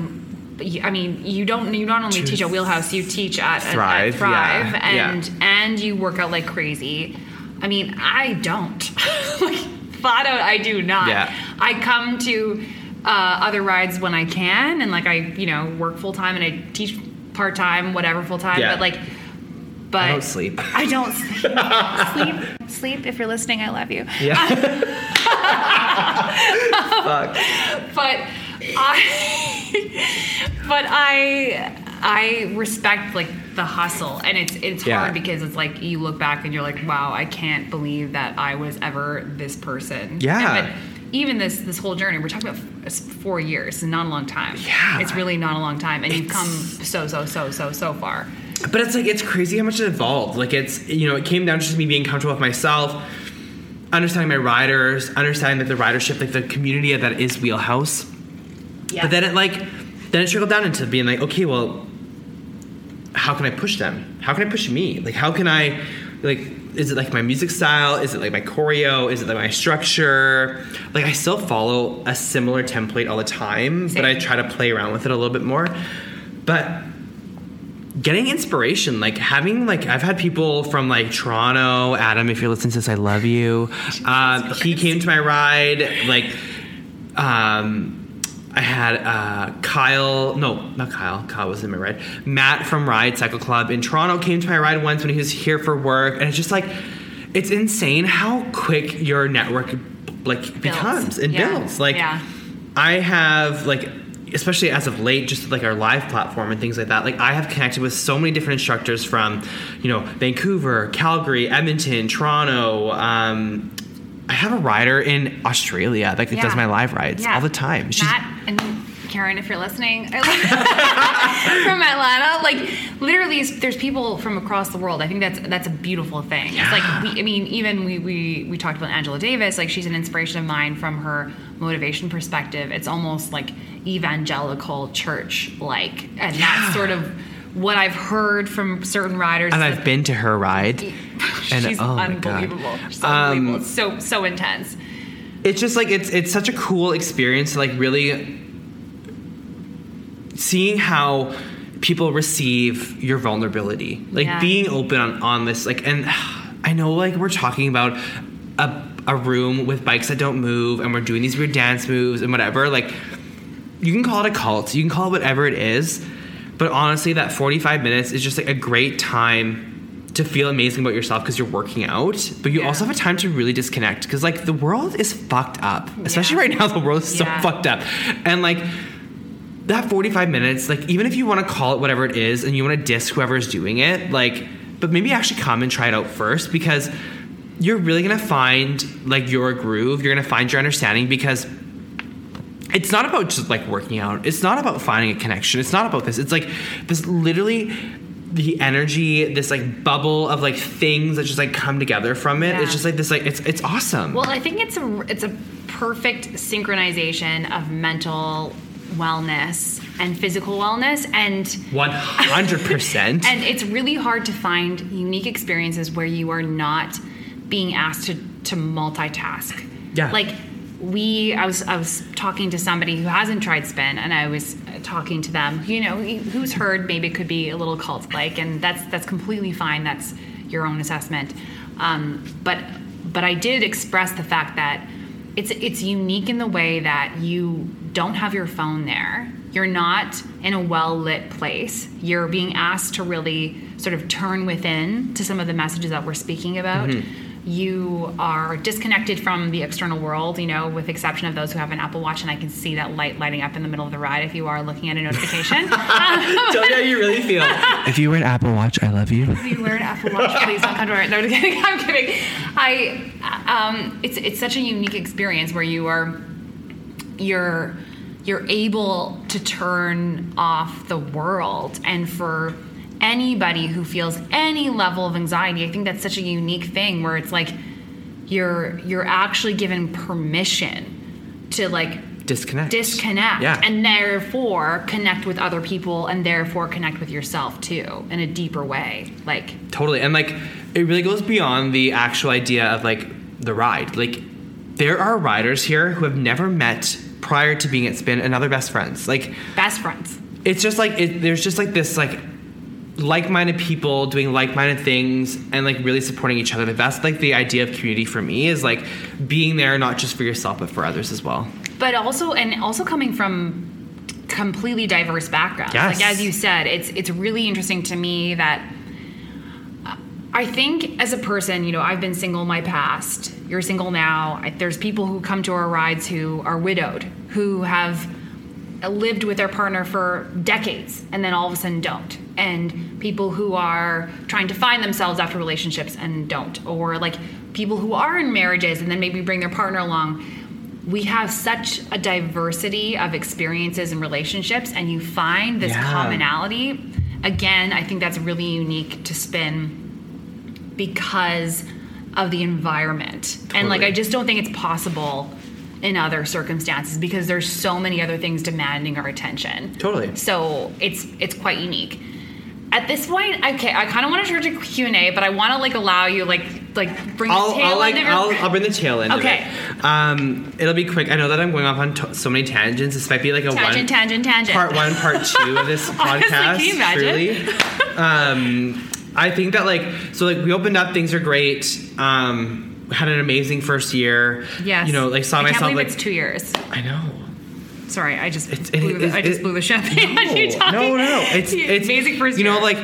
I mean, you don't. You not only teach at Wheelhouse, you teach at at- at Thrive, Thrive, yeah, and yeah. and you work out like crazy. I mean, I don't. like, flat out, I do not. Yeah. I come to uh, other rides when I can, and like I, you know, work full time and I teach part time, whatever full time. But like, but I don't sleep. I don't sleep. sleep. Sleep. If you're listening, I love you. Yeah. Fuck. but I but I I respect like the hustle and it's it's Yeah. hard because it's like you look back and you're like wow I can't believe that I was ever this person Yeah. And- but even this this whole journey we're talking about f- four years not a long time Yeah. it's really not a long time and you've come so so so so so far But it's like it's crazy how much it evolved. Like it's you know it came down to just me being comfortable with myself, understanding my riders, understanding that the ridership, like the community that is Wheelhouse. yeah But then it like then it trickled down into being like, okay, well, how can I push them? How can I push me? Like how can I like is it like my music style? Is it like my choreo? Is it like my structure? Like I still follow a similar template all the time, but I try to play around with it a little bit more. But getting inspiration like having like i've had people from like toronto adam if you're listening to this i love you um, he came to my ride like um i had uh kyle no not kyle kyle was in my ride matt from ride cycle club in toronto came to my ride once when he was here for work and it's just like it's insane how quick your network like becomes and Yeah. builds like Yeah. I have like especially as of late just like our live platform and things like that like I have connected with so many different instructors from you know Vancouver, Calgary, Edmonton, Toronto um I have a rider in Australia that Yeah. does my live rides Yeah. all the time. She's Matt and Karen, if you're listening, from Atlanta, like literally, there's people from across the world. I think that's that's a beautiful thing. It's like we, I mean, even we, we we talked about Angela Davis. Like she's an inspiration of mine from her motivation perspective. It's almost like evangelical church like, and Yeah. that's sort of what I've heard from certain riders. and I've been to her ride and She's oh my God. unbelievable. She's Um, unbelievable. It's so so intense. it's just like it's it's such a cool experience to like really seeing how people receive your vulnerability like Yeah. being open on, on this like and i know like we're talking about a, a room with bikes that don't move and we're doing these weird dance moves and whatever like you can call it a cult you can call it whatever it is but honestly that 45 minutes is just like a great time to feel amazing about yourself because you're working out but you Yeah. also have a time to really disconnect because like the world is fucked up especially Yeah. right now the world is Yeah. so fucked up and like that 45 minutes like even if you want to call it whatever it is and you want to diss whoever's doing it like but maybe actually come and try it out first because you're really gonna find like your groove. You're gonna find your understanding because it's not about just like working out. It's not about finding a connection. It's not about this. It's like this literally the energy this like bubble of like things that just like come together from it. Yeah. it's just like this like it's it's awesome. Well, I think it's a it's a perfect synchronization of mental wellness and physical wellness and 100% and it's really hard to find unique experiences where you are not being asked to to multitask. Yeah. Like we I was I was talking to somebody who hasn't tried spin and I was talking to them, you know, who's heard maybe it could be a little cult like and that's that's completely fine. That's your own assessment. Um, but but I did express the fact that it's it's unique in the way that you don't have your phone there. You're not in a well lit place. You're being asked to really sort of turn within to some of the messages that we're speaking about. You are disconnected from the external world, you know, with exception of those who have an Apple Watch, and I can see that light lighting up in the middle of the ride if you are looking at a notification. Tell me how you really feel. if you were an Apple Watch, I love you. If you wear an Apple Watch, please don't come to our. No, I'm kidding. I'm kidding. I, um, it's it's such a unique experience where you are, you're, you're able to turn off the world, and for anybody who feels any level of anxiety, I think that's such a unique thing where it's like you're you're actually given permission to like Disconnect. disconnect Yeah. and therefore connect with other people and therefore connect with yourself too in a deeper way like Totally. And like it really goes beyond the actual idea of like the ride. Like there are riders here who have never met prior to being at Spin and other best friends. Like best friends it's just like it, there's just like this like like-minded people doing like-minded things and like really supporting each other. That's like the idea of community for me is like being there not just for yourself but for others as well. but also and also coming from completely diverse backgrounds Yes. like as you said it's it's really interesting to me that I think as a person, you know, I've been single in my past. You're single now. I, there's people who come to our rides who are widowed, who have lived with their partner for decades and then all of a sudden don't. And people who are trying to find themselves after relationships and don't. Or like people who are in marriages and then maybe bring their partner along. We have such a diversity of experiences and relationships, and you find this Yeah. commonality. Again, I think that's really unique to spin because of the environment. And like I just don't think it's possible in other circumstances because there's so many other things demanding our attention. Totally. So it's it's quite unique. At this point, okay, I kind of want to turn to Q and A, but I want to like allow you like like bring I'll, the tail I'll like end I'll, I'll bring the tail end Okay. of it. Um, it'll be quick. I know that I'm going off on t- so many tangents. This might be like a tangent, one tangent, tangent. part one, part two of this Honestly, podcast. can you imagine? Truly. Um, I think that like so like we opened up, things are great. Um, had an amazing first year. Yes. You know, like saw I myself like it's two years. I know. Sorry, I just it- blew the, it- I just it- blew the champagne. at you No, talking. no, no, no. It's it's amazing first You know, like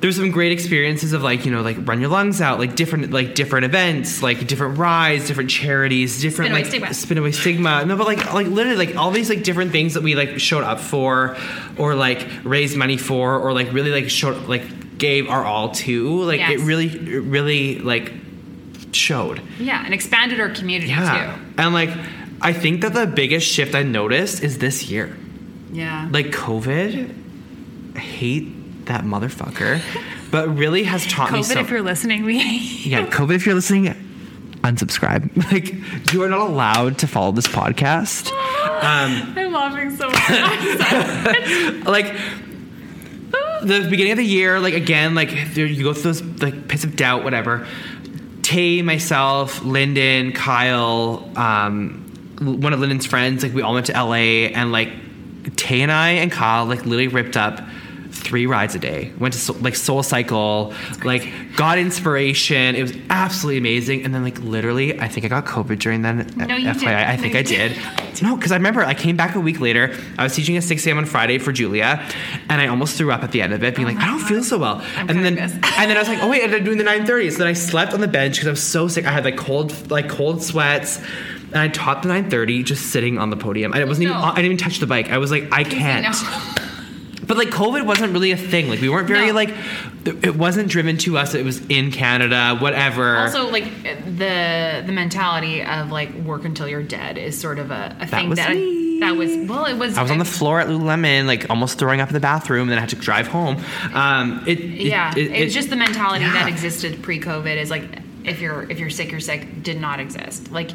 there's some great experiences of like you know like run your lungs out like different like different events like different rides different charities different Spin Away like Stigma. spin away stigma no but like like literally like all these like different things that we like showed up for or like raised money for or like really like showed like gave our all to like it really it really like showed yeah, and expanded our community yeah too. and like I think that the biggest shift I noticed is this year Yeah. like COVID, I hate that motherfucker, but really has taught me COVID, so. if you're listening, we yeah, COVID, if you're listening, unsubscribe. Like you are not allowed to follow this podcast. Um, I'm laughing so much. like the beginning of the year, like again, like there, you go through those like pits of doubt, whatever. Tay, myself, Lyndon, Kyle, um, one of Lyndon's friends, like we all went to LA, and like Tay and I and Kyle like literally ripped up three rides a day. Went to like SoulCycle, like got inspiration. It was absolutely amazing. And then like literally, I think I got COVID during then. No, you FYI, didn't. I think I did. No, because I remember I came back a week later. I was teaching at 6 a.m. on Friday for Julia, and I almost threw up at the end of it, being oh like, I don't feel so well. I'm and then and then I was like, oh wait, I'm doing the 9:30. So then I slept on the bench because I was so sick. I had like cold like cold sweats. And I taught the 9:30 just sitting on the podium. I wasn't even I didn't even touch the bike. I was like, I can't. But like COVID wasn't really a thing. Like we weren't very No. like. It wasn't driven to us. It was in Canada. Whatever. Also, like the the mentality of like work until you're dead is sort of a, a thing was that me. that was well, it was. I was on the floor at Lululemon, like almost throwing up in the bathroom, and then I had to drive home. Um, it, it- yeah, it- it's it- just the mentality yeah. that existed pre-COVID is like if you're if you're sick, you're sick did not exist. Like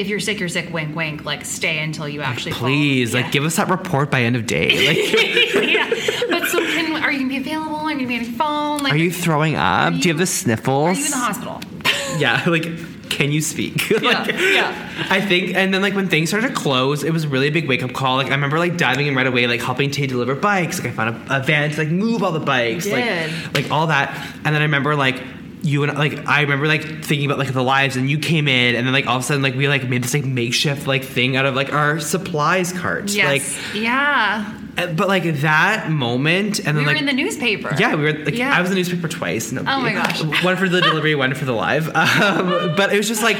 if you're sick, you're sick. Wink, wink. Like stay until you actually. Please, Yeah. like, give us that report by end of day. Like, yeah, but so can are you gonna be available? Are you gonna be on your phone? Like, are you throwing up? Do you have the sniffles? Are you in the hospital? Yeah, like, can you speak? like, yeah. I think, and then like when things started to close, it was really a big wake up call. Like I remember like diving in right away, like helping Tay deliver bikes. Like I found a, a van to like move all the bikes, You like like all that. And then I remember like you and like I remember like thinking about like the lives, and you came in, and then like all of a sudden like we like made this like makeshift like thing out of like our supplies cart. Yes. Like yeah. Uh, But like that moment, and then We were like in the newspaper. yeah, we were. Like, Yeah. I was in the newspaper twice. No, Oh my gosh. one for the delivery, one for the live. Um, but it was just like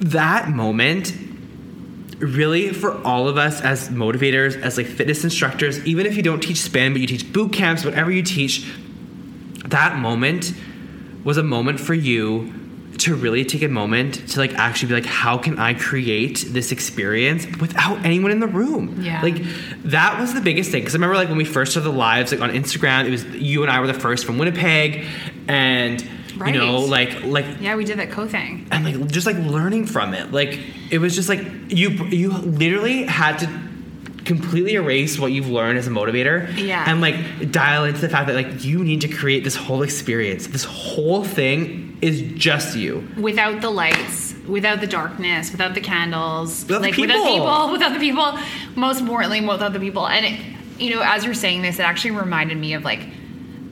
that moment. Really, for all of us as motivators, as like fitness instructors, even if you don't teach spin, but you teach boot camps, whatever you teach, that moment was a moment for you to really take a moment to like actually be like how can i create this experience without anyone in the room Yeah. like that was the biggest thing because i remember like when we first started the lives like on instagram it was you and i were the first from winnipeg and you know like like Yeah, we did that co thing. and like just like learning from it like it was just like you you literally had to completely erase what you've learned as a motivator Yeah. and like dial into the fact that like you need to create this whole experience this whole thing is just you Without the lights, without the darkness, without the candles, Without the like without people. people, without the people. Most importantly, without the people. And it, you know, as you're saying this, it actually reminded me of like,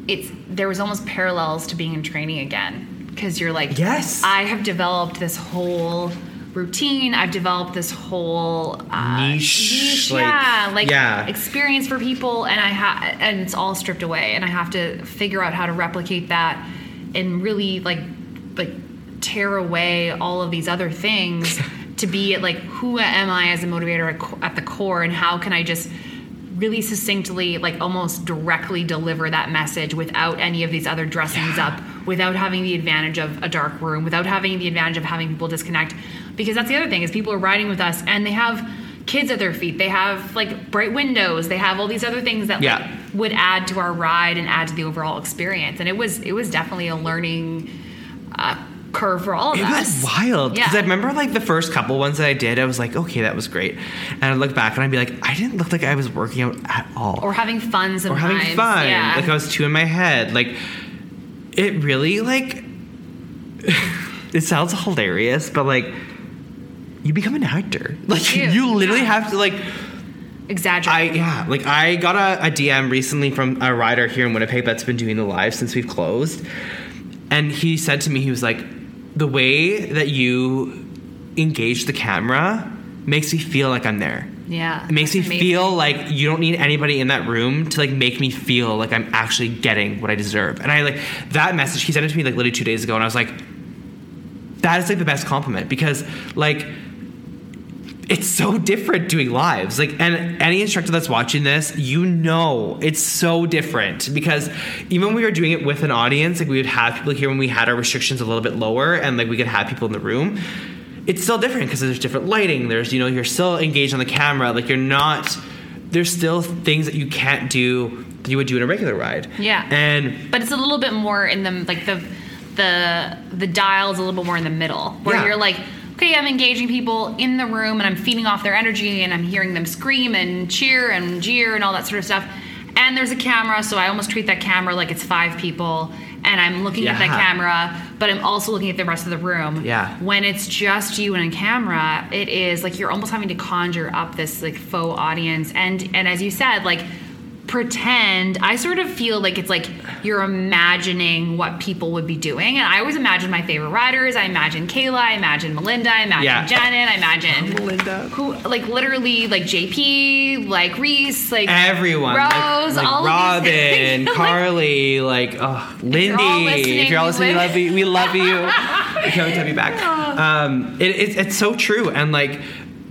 it's there was almost parallels to being in training again because you're like, Yes. I have developed this whole routine. I've developed this whole uh, Niche, like- yeah, like yeah. experience for people, and I ha- and it's all stripped away, and I have to figure out how to replicate that and really like like tear away all of these other things to be at like who am I as a motivator at, co- at the core, and how can I just really succinctly like almost directly deliver that message without any of these other dressings up without having the advantage of a dark room without having the advantage of having people disconnect. Because that's the other thing is people are riding with us and they have kids at their feet. They have like bright windows. They have all these other things that Yeah. like would add to our ride and add to the overall experience. And it was it was definitely a learning uh, curve for all of it us was wild because Yeah. I remember like the first couple ones that I did, I was like, okay, that was great, and I look back and I'd be like, I didn't look like I was working out at all, or having fun or having fun, yeah. like I was too in my head, like it really like it sounds hilarious, but like you become an actor, like You you literally yeah. have to like exaggerate I yeah, like I got a, a DM recently from a rider here in Winnipeg that's been doing the live since we've closed, and he said to me, he was like, the way that you engage the camera makes me feel like I'm there. yeah It makes me amazing. feel like you don't need anybody in that room to like make me feel like I'm actually getting what I deserve. And I like that message. He sent it to me like literally two days ago, and I was like, that is like the best compliment because like it's so different doing lives. Like, and any instructor that's watching this, you know, it's so different because even when we were doing it with an audience, like we would have people here when we had our restrictions a little bit lower, and like we could have people in the room. It's still different because there's different lighting. There's you know you're still engaged on the camera. Like you're not. There's still things that you can't do that you would do in a regular ride. Yeah. And but it's a little bit more in the like the the the dials a little bit more in the middle where Yeah. you're like okay i'm engaging people in the room and i'm feeding off their energy and i'm hearing them scream and cheer and jeer and all that sort of stuff. And there's a camera so i almost treat that camera like it's five people and i'm looking at that camera but i'm also looking at the rest of the room. Yeah. when it's just you and a camera it is like you're almost having to conjure up this like faux audience. And and as you said like pretend i sort of feel like it's like you're imagining what people would be doing and i always imagine my favorite writers i imagine kayla i imagine melinda i imagine Yeah. janet i imagine Melinda. who like literally like jp like reese like everyone, rose like, like all Robin, of these Like, Carly, like oh, Lindy. all listening, if you're all listening, we love you. We love you. we can't wait to have you back. Um, it, it, it's so true, and like.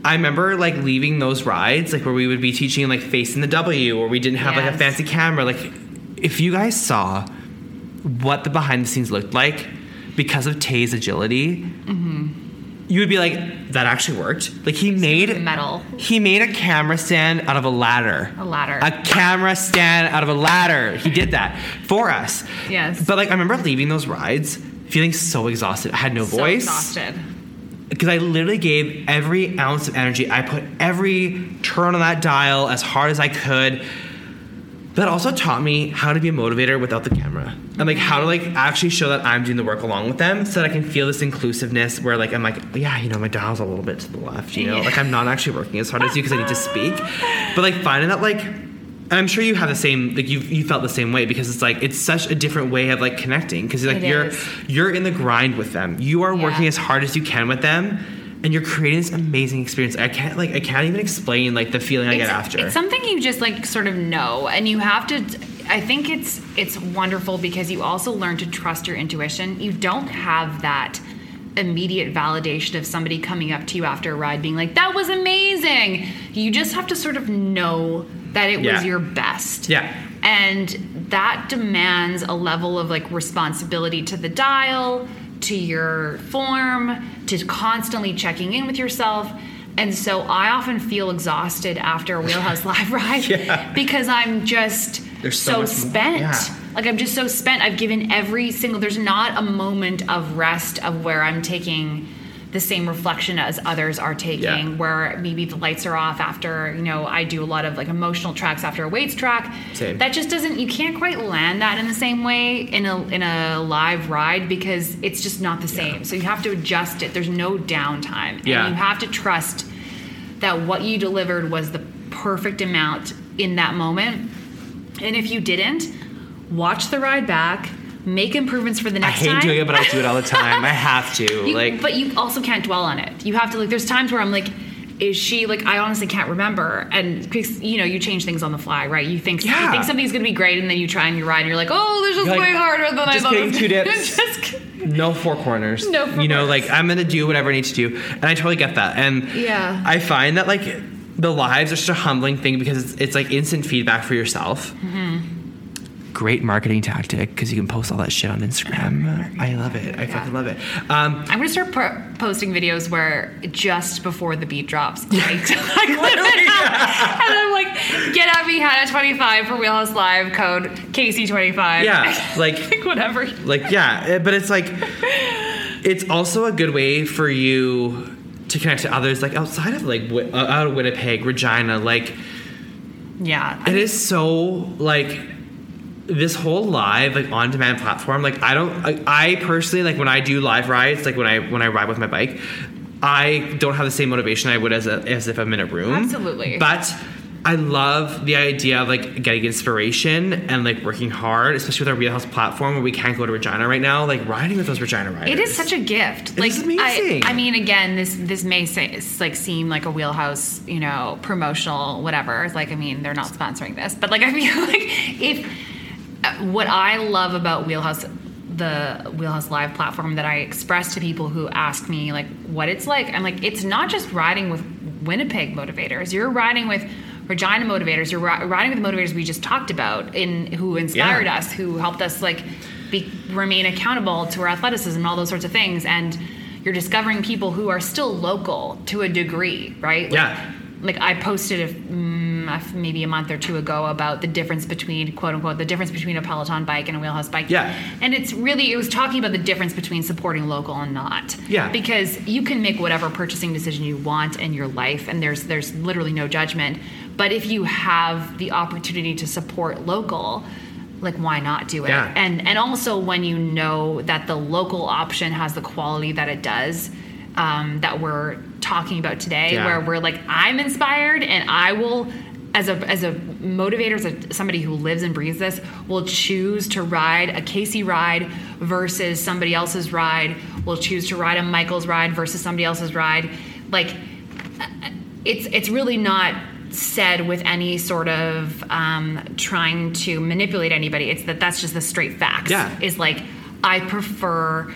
I remember like leaving those rides, like where we would be teaching like facing the W, or we didn't have like a fancy camera. Like, if you guys saw what the behind the scenes looked like because of Tay's agility, mm-hmm. you would be like, "That actually worked." Like he made metal he made a camera stand out of a ladder. A ladder. A camera stand out of a ladder. He did that for us. Yes. But like I remember leaving those rides feeling so exhausted. I had no so voice. exhausted Because I literally gave every ounce of energy. I put every turn on that dial as hard as I could. That also taught me how to be a motivator without the camera. And like how to like actually show that I'm doing the work along with them so that I can feel this inclusiveness where like I'm like, yeah, you know, my dial's a little bit to the left, you know? Yeah. Like I'm not actually working as hard as you because I need to speak. But like finding that like and I'm sure you have the same like you you felt the same way because it's like it's such a different way of like connecting because like It you're is. you're in the grind with them. You are working as hard as you can with them and you're creating this amazing experience. I can't like I can't even explain like the feeling I get after. It's something you just like sort of know, and you have to. I think it's it's wonderful because you also learn to trust your intuition. You don't have that immediate validation of somebody coming up to you after a ride being like, "That was amazing." You just have to sort of know that it Yeah. was your best. Yeah. And that demands a level of like responsibility to the dial, to your form, to constantly checking in with yourself. And so I often feel exhausted after a Wheelhouse Live ride Yeah. because I'm just There's so so, spent. yeah. Like I'm just so spent. I've given every single there's not a moment of rest of where I'm taking the same reflection as others are taking Yeah. where maybe the lights are off after you know i do a lot of like emotional tracks after a weights track Same. that just doesn't you can't quite land that in the same way in a in a live ride because it's just not the same so you have to adjust it there's no downtime Yeah. and you have to trust that what you delivered was the perfect amount in that moment and if you didn't watch the ride back make improvements for the next time. I hate time doing it, but I do it all the time. I have to. you, like but you also can't dwell on it. You have to like. There's times where I'm like, is she like? I honestly can't remember, and because you know you change things on the fly, right? You think you Yeah. think something's gonna be great, and then you try and you ride, and you're like, oh, this is like, way harder than I just thought. getting was two dips. Just- no four corners. No four You know, corners. like I'm gonna do whatever I need to do, and I totally get that. And Yeah. I find that like the lives are such a humbling thing because it's, it's like instant feedback for yourself. Mm-hmm. Great marketing tactic because you can post all that shit on Instagram. I love it. I fucking love it. Um, I'm gonna start po- posting videos where just before the beat drops, like, like literally, and I'm like, get at me, Hannah 25 for Wheelhouse Live, code KC 25." yeah, like like whatever. like yeah eh, but it's like it's also a good way for you to connect to others like outside of like uh, out of winnipeg regina like Yeah. it is so like this whole live like on demand platform like i don't I, I personally like when i do live rides like when i when i ride with my bike i don't have the same motivation i would as, a, as if i'm in a room Absolutely. but I love the idea of like getting inspiration and like working hard, especially with our Wheelhouse platform where we can't go to Regina right now. Like riding with those Regina riders. It is such a gift. like is amazing. I, I mean, again, this this may say, like seem like a wheelhouse, you know, promotional whatever. It's like, I mean, they're not sponsoring this, but like, I feel like if what I love about Wheelhouse, the Wheelhouse Live platform that I express to people who ask me like what it's like, I'm like, it's not just riding with Winnipeg motivators. You're riding with Regina motivators. You're ri- riding with the motivators we just talked about, in who inspired Yeah. us, who helped us like be, remain accountable to our athleticism and all those sorts of things. And you're discovering people who are still local to a degree, right? Like, Yeah. Like I posted a, maybe a month or two ago about the difference between quote unquote the difference between a Peloton bike and a wheelhouse bike. Yeah. And it's really it was talking about the difference between supporting local and not. Yeah. Because you can make whatever purchasing decision you want in your life, and there's there's literally no judgment. But if you have the opportunity to support local, like why not do it? Yeah. And and also when you know that the local option has the quality that it does, um, that we're talking about today, Yeah. where we're like, I'm inspired and I will. As a, as a motivator, as a, somebody who lives and breathes this, will choose to ride a Casey ride versus somebody else's ride. Will choose to ride a Michael's ride versus somebody else's ride. Like, it's it's really not said with any sort of um, trying to manipulate anybody. It's that that's just the straight facts. Yeah. Is like I prefer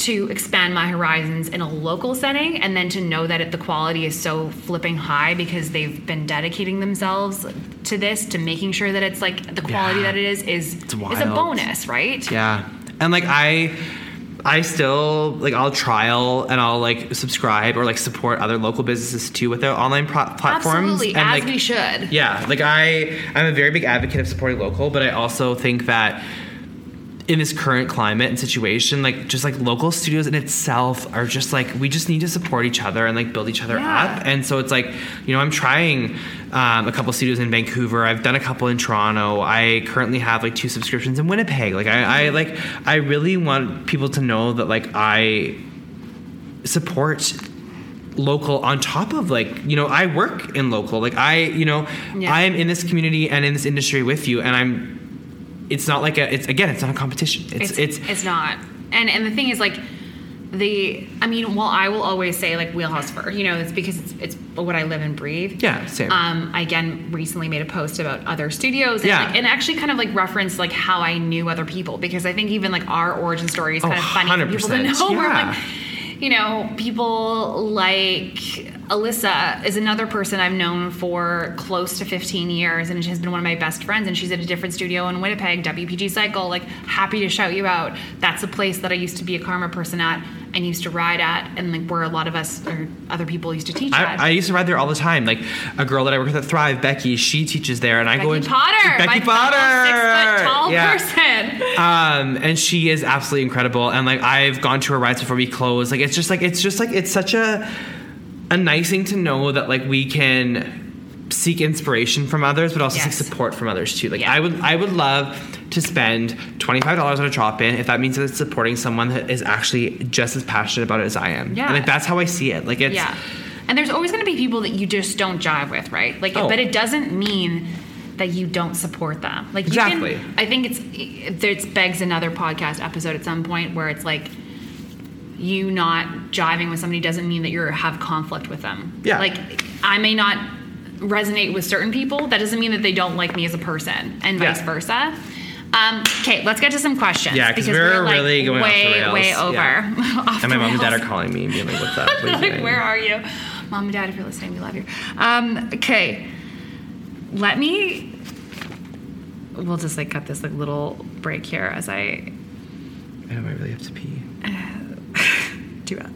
to expand my horizons in a local setting and then to know that it, the quality is so flipping high because they've been dedicating themselves to this to making sure that it's like the quality Yeah. that it is is is a bonus right Yeah. And like I I still like I'll trial and I'll like subscribe or like support other local businesses too with their online pro- platforms. absolutely and as like we should yeah, like I I'm a very big advocate of supporting local, but I also think that in this current climate and situation, like just like local studios in itself are just like we just need to support each other and like build each other Yeah. up. And so it's like you know I'm trying um, a couple studios in Vancouver. I've done a couple in Toronto. I currently have like two subscriptions in Winnipeg. Like I, I like I really want people to know that like I support local on top of like you know i work in local like i you know Yeah. i am in this community and in this industry with you and i'm it's not like a it's again it's not a competition it's it's, it's not and and the thing is like the I mean, well, I will always say like wheelhouse first. You know, it's because it's it's what I live and breathe. Yeah, same. Um, I again recently made a post about other studios and, Yeah. like, and actually kind of like referenced like how I knew other people because I think even like our origin story is Oh, kind of funny for people to 100%, know. Where yeah. like, you know, people like Alyssa is another person I've known for close to 15 years and she has been one of my best friends. And she's at a different studio in Winnipeg, WPG Cycle. Like, happy to shout you out. That's a place that I used to be a karma person at and used to ride at, and like where a lot of us or other people used to teach at. I, I used to ride there all the time. Like a girl that I work with at Thrive, Becky, she teaches there, and I go Becky in. Potter, Becky Potter, six foot tall Yeah. person. Um, and she is absolutely incredible. And like I've gone to her rides before we close. Like it's just like it's just like it's such a a nice thing to know that like we can seek inspiration from others, but also Yes. seek support from others too. Like Yeah. I would I would love to spend twenty five dollars on a drop in if that means that it's supporting someone that is actually just as passionate about it as I am. Yeah. And like that's how I see it. Like it's Yeah. And there's always going to be people that you just don't jive with, right? Like, Oh. but it doesn't mean that you don't support them. Like, you Exactly. Can, I think it's it begs another podcast episode at some point where it's like you not jiving with somebody doesn't mean that you have conflict with them. Yeah. Like, I may not resonate with certain people. That doesn't mean that they don't like me as a person, and Yeah. vice versa. Um, okay, let's get to some questions. Yeah, because we're like really going way, way over. Yeah. Off And my mom and dad are calling me and being like, "What's up? What like, doing?" where are you? Mom and dad, if you're listening, we love you. Um, okay. Let me we'll just like cut this like little break here as I I know I really have to pee. Do that.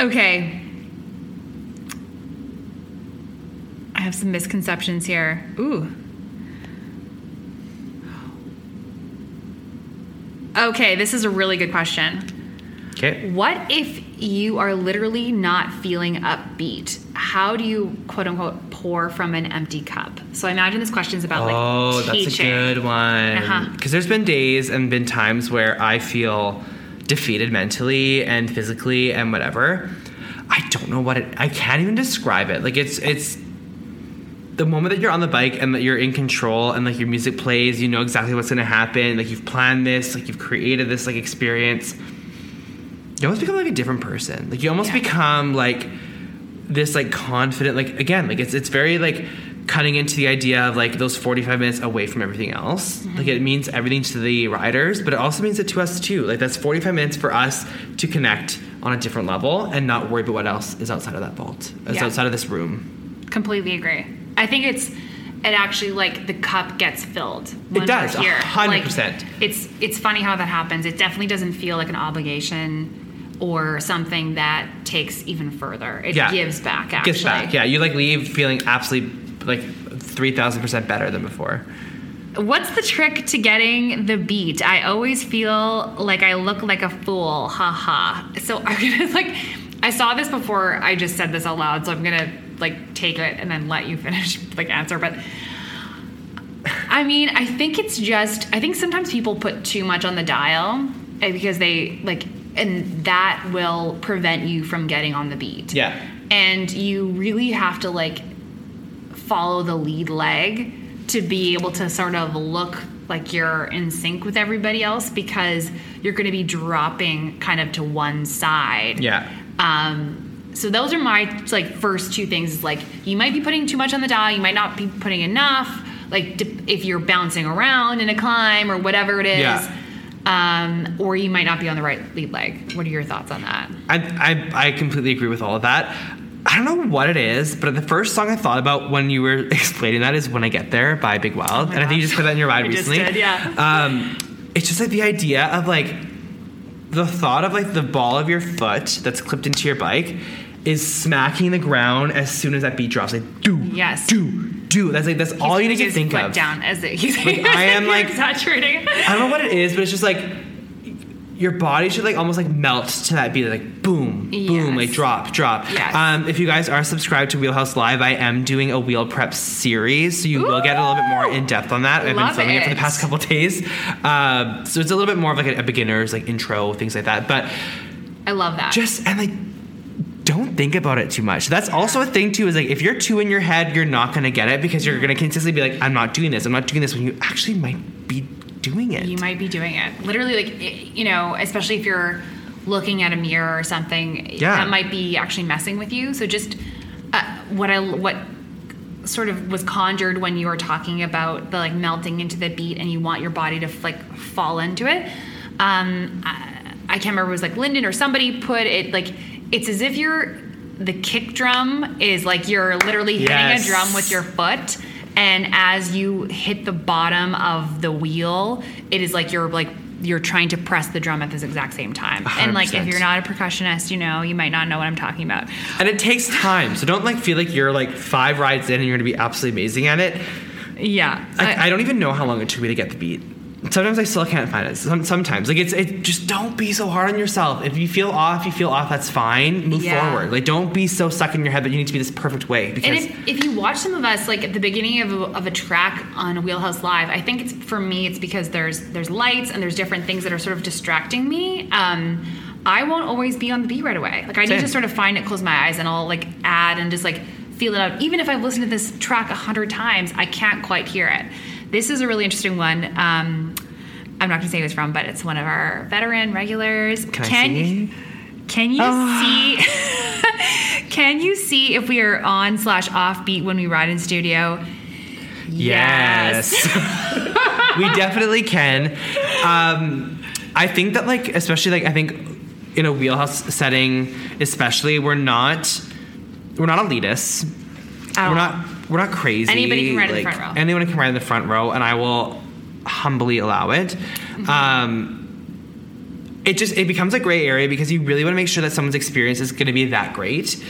Okay. I have some misconceptions here. Ooh. Okay, this is a really good question. Okay. What if you are literally not feeling upbeat? How do you quote unquote pour from an empty cup? So I imagine this question is about Oh, like Oh, that's a good one. Uh-huh. Because there's been days and been times where I feel defeated mentally and physically and whatever. I don't know what it. I can't even describe it. Like it's it's the moment that you're on the bike and that you're in control and like your music plays, you know exactly what's gonna happen. Like you've planned this, like you've created this like experience. You almost become like a different person. Like you almost Yeah. become like this like confident like again like it's it's very like cutting into the idea of like those 45 minutes away from everything else Mm-hmm. like it means everything to the riders but it also means it to us too like that's 45 minutes for us to connect on a different level and not worry about what else is outside of that vault it's Yeah. outside of this room Completely agree. I think it's it actually like the cup gets filled. it does, we're here. 100%. Like, it's it's funny how that happens. It definitely doesn't feel like an obligation or something that takes even further. It Yeah. gives back. Actually, gets back yeah you like leave feeling absolutely like 3000% better than before What's the trick to getting the beat? I always feel like I look like a fool. Ha ha. So I'm gonna like I saw this before I just said this out loud, so I'm gonna like take it and then let you finish like answer. But I mean, I think it's just I think sometimes people put too much on the dial eh, because they like and that will prevent you from getting on the beat. Yeah. And you really have to like follow the lead leg to be able to sort of look like you're in sync with everybody else because you're going to be dropping kind of to one side. yeah Um, so those are my like first two things. Is like you might be putting too much on the dial. You might not be putting enough. Like if you're bouncing around in a climb or whatever it is. Yeah. Um, or you might not be on the right lead leg. What are your thoughts on that? I, I, I completely agree with all of that. I don't know what it is, but the first song I thought about when you were explaining that is "When I Get There" by Big Wild, and I think you just put that in your ride Oh just recently. did, yeah. Um, it's just like the idea of like the thought of like the ball of your foot that's clipped into your bike is smacking the ground as soon as that beat drops. Like do, Yes. do, do. That's like that's all you need to think of. down as it, he's Like, I am, like- saturating. I don't know what it is, but it's just like your body should like almost like melt to that beat, like boom, boom, Yes. like drop, drop. Yes. Um, if you guys are subscribed to Wheelhouse Live, I am doing a wheel prep series, so you will get a little bit more in depth on that. I've been filming it. for the past couple days, um, so it's a little bit more of like a, a beginner's like intro, things like that. But I love that. just and like don't think about it too much. That's also a thing too. Is like if you're too in your head, you're not gonna get it because you're gonna consistently be like, I'm not doing this. I'm not doing this when you actually might be doing it. You might be doing it. Literally, like, you know, especially if you're looking at a mirror or something, Yeah. that might be actually messing with you. So just uh, what I what sort of was conjured when you were talking about the like melting into the beat and you want your body to like fall into it. Um, I, I can't remember if it was like Lyndon or somebody put it like it's as if you're the kick drum is like you're literally hitting Yes. a drum with your foot and as you hit the bottom of the wheel it is like you're like you're trying to press the drum at this exact same time and like if you're not a percussionist you know you might not know what i'm talking about and it takes time. So don't like feel like you're like five rides in and you're gonna be absolutely amazing at it. yeah I, I don't even know how long it took me to get the beat. Sometimes I still can't find it. Some, sometimes, like it's it. Just don't be so hard on yourself. If you feel off, you feel off. That's fine. Move Yeah. forward. Like don't be so stuck in your head that you need to be this perfect way. And if, if you watch some of us like at the beginning of a, of a track on Wheelhouse Live, I think it's for me it's because there's there's lights and there's different things that are sort of distracting me. Um, I won't always be on the beat right away. Like I need Same. to sort of find it, close my eyes, and I'll like add and just like feel it out. Even if I've listened to this track a hundred times, I can't quite hear it. This is a really interesting one. Um, I'm not going to say who it's from, but it's one of our veteran regulars. Can I see? Can you see? can you see if we are on slash off beat when we ride in studio? Yes. we definitely can. Um, I think that like especially like I think in a wheelhouse setting, especially we're not we're not elitists. We're not we're not crazy. Anybody can ride in the front row. Anyone can ride in the front row, and I will humbly allow it. Mm-hmm. Um, it just it becomes a gray area because you really want to make sure that someone's experience is going to be that great.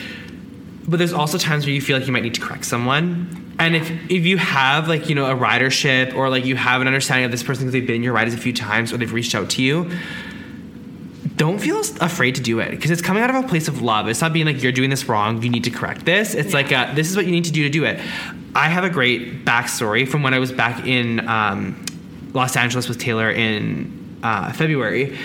But there's also times where you feel like you might need to correct someone. And if if you have like you know a ridership or like you have an understanding of this person because they've been in your riders a few times or they've reached out to you, don't feel afraid to do it because it's coming out of a place of love. It's not being like you're doing this wrong. You need to correct this. It's like uh this is what you need to do to do it. I have a great backstory from when I was back in um, Los Angeles with Taylor in uh, February.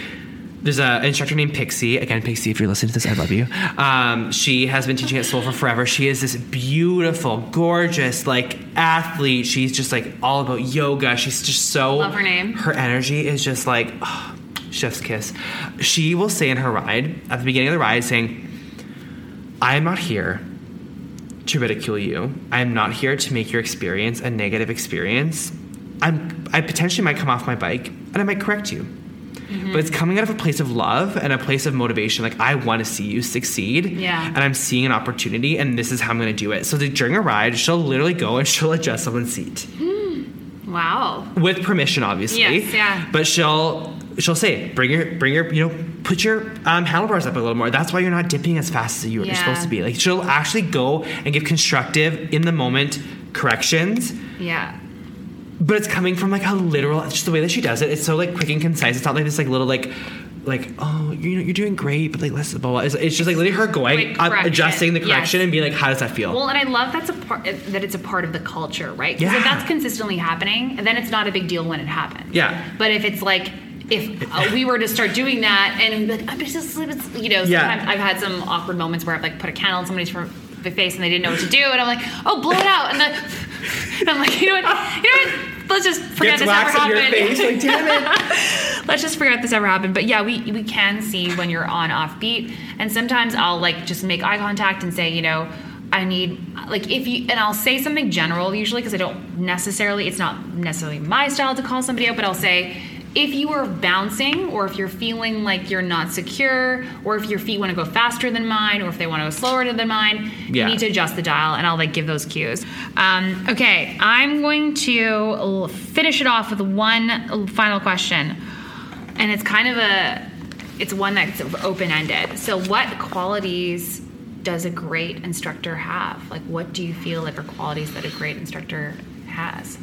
There's an instructor named Pixie. Again, Pixie, if you're listening to this, I love you. Um, she has been teaching at Soul for forever. She is this beautiful, gorgeous, like athlete. She's just like all about yoga. She's just so Love her name. Her energy is just like oh, chef's kiss. She will say in her ride at the beginning of the ride, saying, "I am not here to ridicule you. I am not here to make your experience a negative experience. I'm I potentially might come off my bike and I might correct you. Mm-hmm. But it's coming out of a place of love and a place of motivation. Like I want to see you succeed. Yeah. And I'm seeing an opportunity and this is how I'm gonna do it. So that during a ride, she'll literally go and she'll adjust someone's seat. Wow. With permission, obviously. Yes, yeah. But she'll she'll say, bring your bring your you know, put your um, handlebars up a little more. That's why you're not dipping as fast as you, you're Yeah. supposed to be. Like she'll actually go and give constructive in the moment corrections Yeah. but it's coming from like a literal just the way that she does it it's so like quick and concise it's not like this like little like like oh you know you're doing great but like let's blah, blah. It's, it's just like literally her going Like uh, adjusting the Yes. correction and being like how does that feel Well, and I love that's a part that it's a part of the culture, right? Because if that's consistently happening, then it's not a big deal when it happens. Yeah. But if it's like if uh, we were to start doing that and be like I'm just you know Yeah. sometimes I've had some awkward moments where I've like put a candle in somebody's face and they didn't know what to do and I'm like oh blow it out and, then, and I'm like you know what you know what let's just forget gets this wax ever happened. face like damn it let's just forget this ever happened. But yeah, we we can see when you're on offbeat, and sometimes I'll like just make eye contact and say, you know, I need like if you and I'll say something general usually because I don't necessarily it's not necessarily my style to call somebody out, but I'll say. If you are bouncing, or if you're feeling like you're not secure, or if your feet want to go faster than mine, or if they want to go slower than mine, Yeah. you need to adjust the dial, and I'll like give those cues. Um, okay, I'm going to finish it off with one final question and it's kind of a it's one that's open ended so what qualities does a great instructor have like what do you feel like are qualities that a great instructor has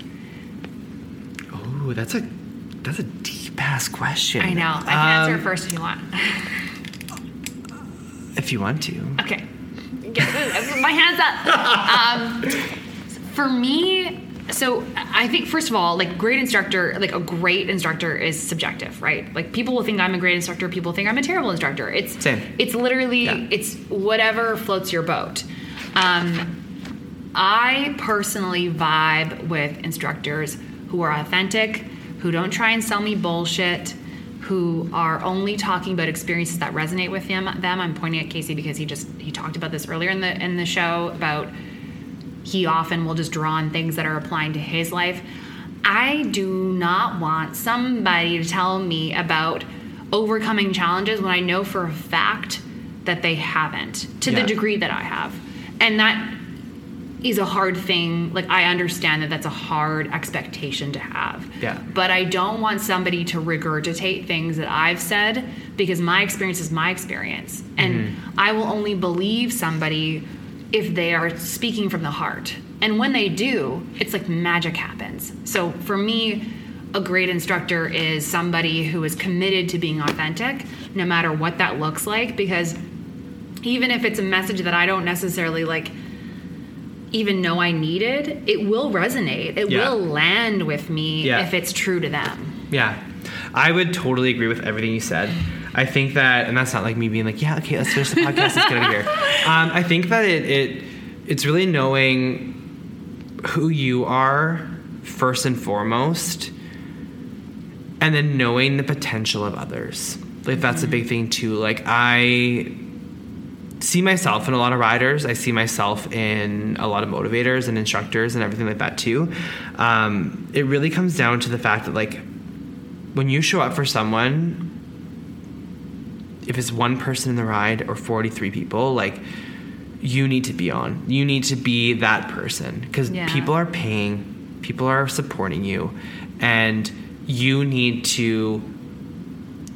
oh that's a that's a deep ass question. I know. I can answer Um, it first if you want. If you want to. Okay. Get- my hands up. Um, for me so i think first of all like great instructor like a great instructor is subjective right? Like people will think i'm a great instructor people think i'm a terrible instructor. It's Same. it's literally Yeah. it's whatever floats your boat. Um, i personally vibe with instructors who are authentic who don't try and sell me bullshit, who are only talking about experiences that resonate with them. Them. I'm pointing at Casey because he just he talked about this earlier in the in the show about he often will just draw on things that are applying to his life. I do not want somebody to tell me about overcoming challenges when I know for a fact that they haven't to Yeah. the degree that I have. And that is a hard thing. Like, I understand that that's a hard expectation to have. Yeah. But I don't want somebody to regurgitate things that I've said because my experience is my experience. And mm-hmm. I will only believe somebody if they are speaking from the heart. And when they do, it's like magic happens. So for me, a great instructor is somebody who is committed to being authentic, no matter what that looks like, because even if it's a message that I don't necessarily like even know I needed, it will resonate. It Yeah. will land with me Yeah. if it's true to them. Yeah, I would totally agree with everything you said. I think that, and that's not like me being like, yeah, okay, let's finish the podcast, let's get out of here. Um, I think that it, it it's really knowing who you are first and foremost, and then knowing the potential of others. Like that's a big thing too. Like I see myself in a lot of riders. I see myself in a lot of motivators and instructors and everything like that too. Um, it really comes down to the fact that like when you show up for someone, if it's one person in the ride or 43 people, like you need to be on. You need to be that person because Yeah. people are paying, people are supporting you, and you need to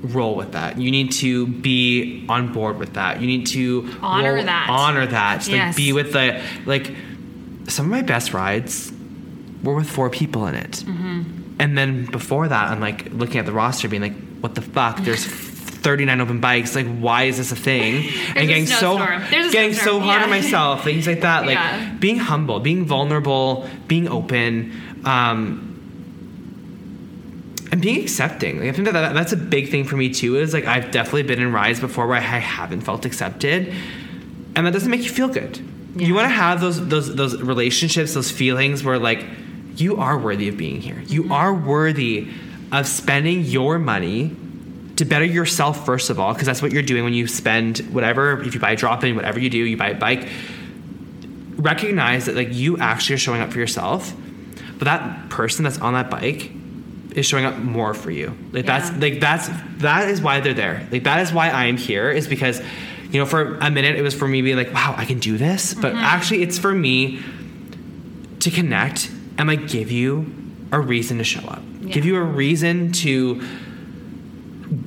roll with that. You need to be on board with that. You need to Honor roll- that. Honor that. Like be with the like some of my best rides were with four people in it. Mm-hmm. And then before that, I'm like looking at the roster, being like, "What the fuck? There's 39 open bikes. Like, why is this a thing?" and getting so getting so hard on myself, things like that. Like Yeah. being humble, being vulnerable, being open, um, and being accepting. Like, I think that, that that's a big thing for me too. Is like I've definitely been in rides before where I haven't felt accepted, and that doesn't make you feel good. Yeah. You want to have those those those relationships, those feelings where like you are worthy of being here. You Mm-hmm. are worthy of spending your money to better yourself first of all, because that's what you're doing when you spend whatever. If you buy a drop in, whatever you do, you buy a bike. Recognize that like you actually are showing up for yourself, but that person that's on that bike is showing up more for you. Like that's like that's that is why they're there. Like that is why I am here is because you know for a minute it was for me being like wow I can do this, but Mm-hmm. actually it's for me to connect and like give you a reason to show up. Yeah. Give you a reason to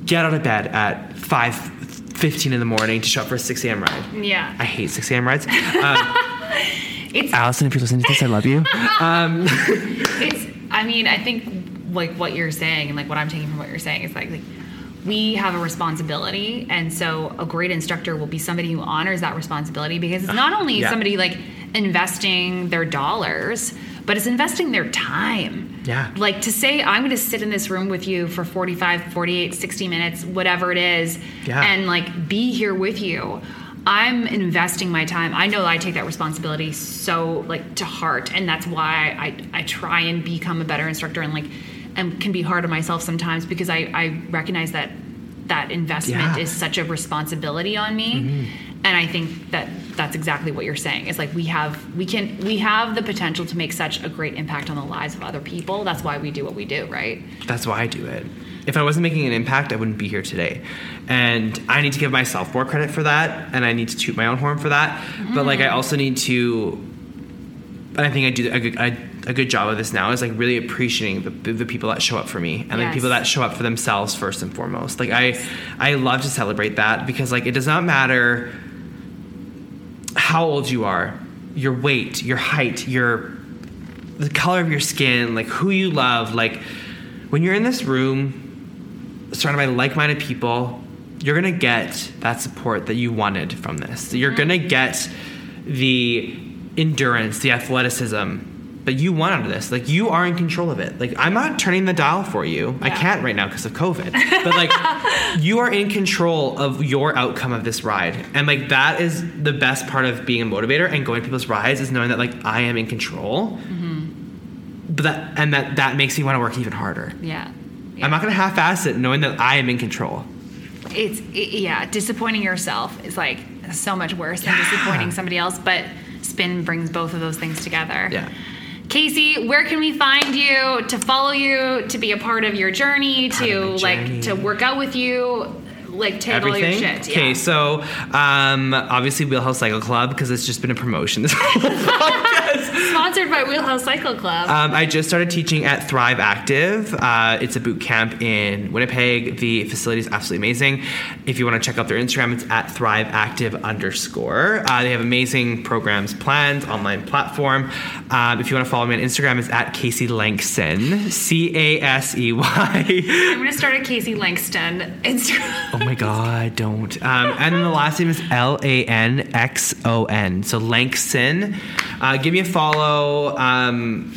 get out of bed at 5 15 in the morning to show up for a 6 a.m. ride. Yeah. I hate 6 a.m. rides. Um, It's Allison, if you're listening to this, I love you. Um, it's i mean i think like what you're saying and like what i'm taking from what you're saying is like, like we have a responsibility and so a great instructor will be somebody who honors that responsibility because it's ah, not only Yeah. somebody like investing their dollars but it's investing their time Yeah. like to say i'm going to sit in this room with you for 45 48 60 minutes whatever it is Yeah. and like be here with you i'm investing my time i know i take that responsibility so like to heart and that's why i i try and become a better instructor and like and can be hard on myself sometimes because i i recognize that that investment Yeah. is such a responsibility on me mm-hmm. and i think that that's exactly what you're saying it's like we have we can we have the potential to make such a great impact on the lives of other people that's why we do what we do right That's why I do it. If I wasn't making an impact, I wouldn't be here today. And I need to give myself more credit for that, and I need to toot my own horn for that. But like, mm-hmm. I also need to, and I think I do good, a, good job of this now is like really appreciating the, the people that show up for me and Yes. people that show up for themselves first and foremost. Like I, I love to celebrate that because like it does not matter how old you are, your weight, your height, your the color of your skin, like who you love, like when you're in this room surrounded by like-minded people, you're gonna get that support that you wanted from this. You're mm-hmm. gonna get the endurance, the athleticism that you want out of this. Like you are in control of it. Like I'm not turning the dial for you. I can't right now because of COVID. But like you are in control of your outcome of this ride. And like that is the best part of being a motivator and going to people's rides is knowing that like I am in control mm-hmm. but that and that that makes me want to work even harder. Yeah. I'm not gonna half-ass it, knowing that I am in control. it's it, yeah disappointing yourself is like so much worse than Yeah. disappointing somebody else but spin brings both of those things together Yeah. Casey where can we find you to follow you to be a part of your journey to my like to work out with you like take all your shit Okay, yeah. so um, obviously Wheelhouse Cycle Club because it's just been a promotion this whole podcast. sponsored by wheelhouse cycle club Um, I just started teaching at Thrive Active. Uh, it's a boot camp in Winnipeg. The facility is absolutely amazing. If you want to check out their Instagram, it's at Thrive Active underscore. Uh, they have amazing programs planned, online platform. Um, if you want to follow me on Instagram, it's at Casey Lanxon, C A S E Y. i'm gonna start a casey Lanxon instagram Oh my god, don't. Um, and then the last name is L A N X O N. So Lanxon. Uh, give me a follow. Um,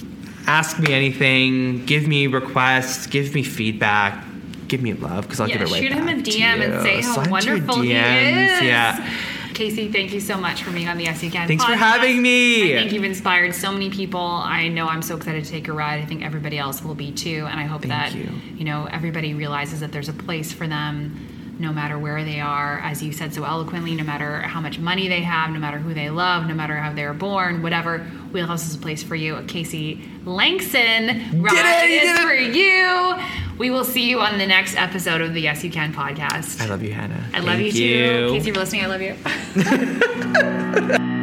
ask me anything. Give me requests. Give me feedback. Give me love because I'll yeah, give it right shoot him a DM and say how Slide wonderful he is. Yeah. Casey, thank you so much for being on the You Can. Thanks for having me. I think you've inspired so many people. I know I'm so excited to take a ride. I think everybody else will be too. And I hope Thank that you. know everybody realizes that there's a place for them no matter where they are, as you said so eloquently, no matter how much money they have, no matter who they love, no matter how they're born, whatever, Wheelhouse is a place for you. Casey Lanxon, it, is for you. We will see you on the next episode of the Yes You Can podcast. I love you, Hannah. I love you Thank too. Casey, you're listening, I love you.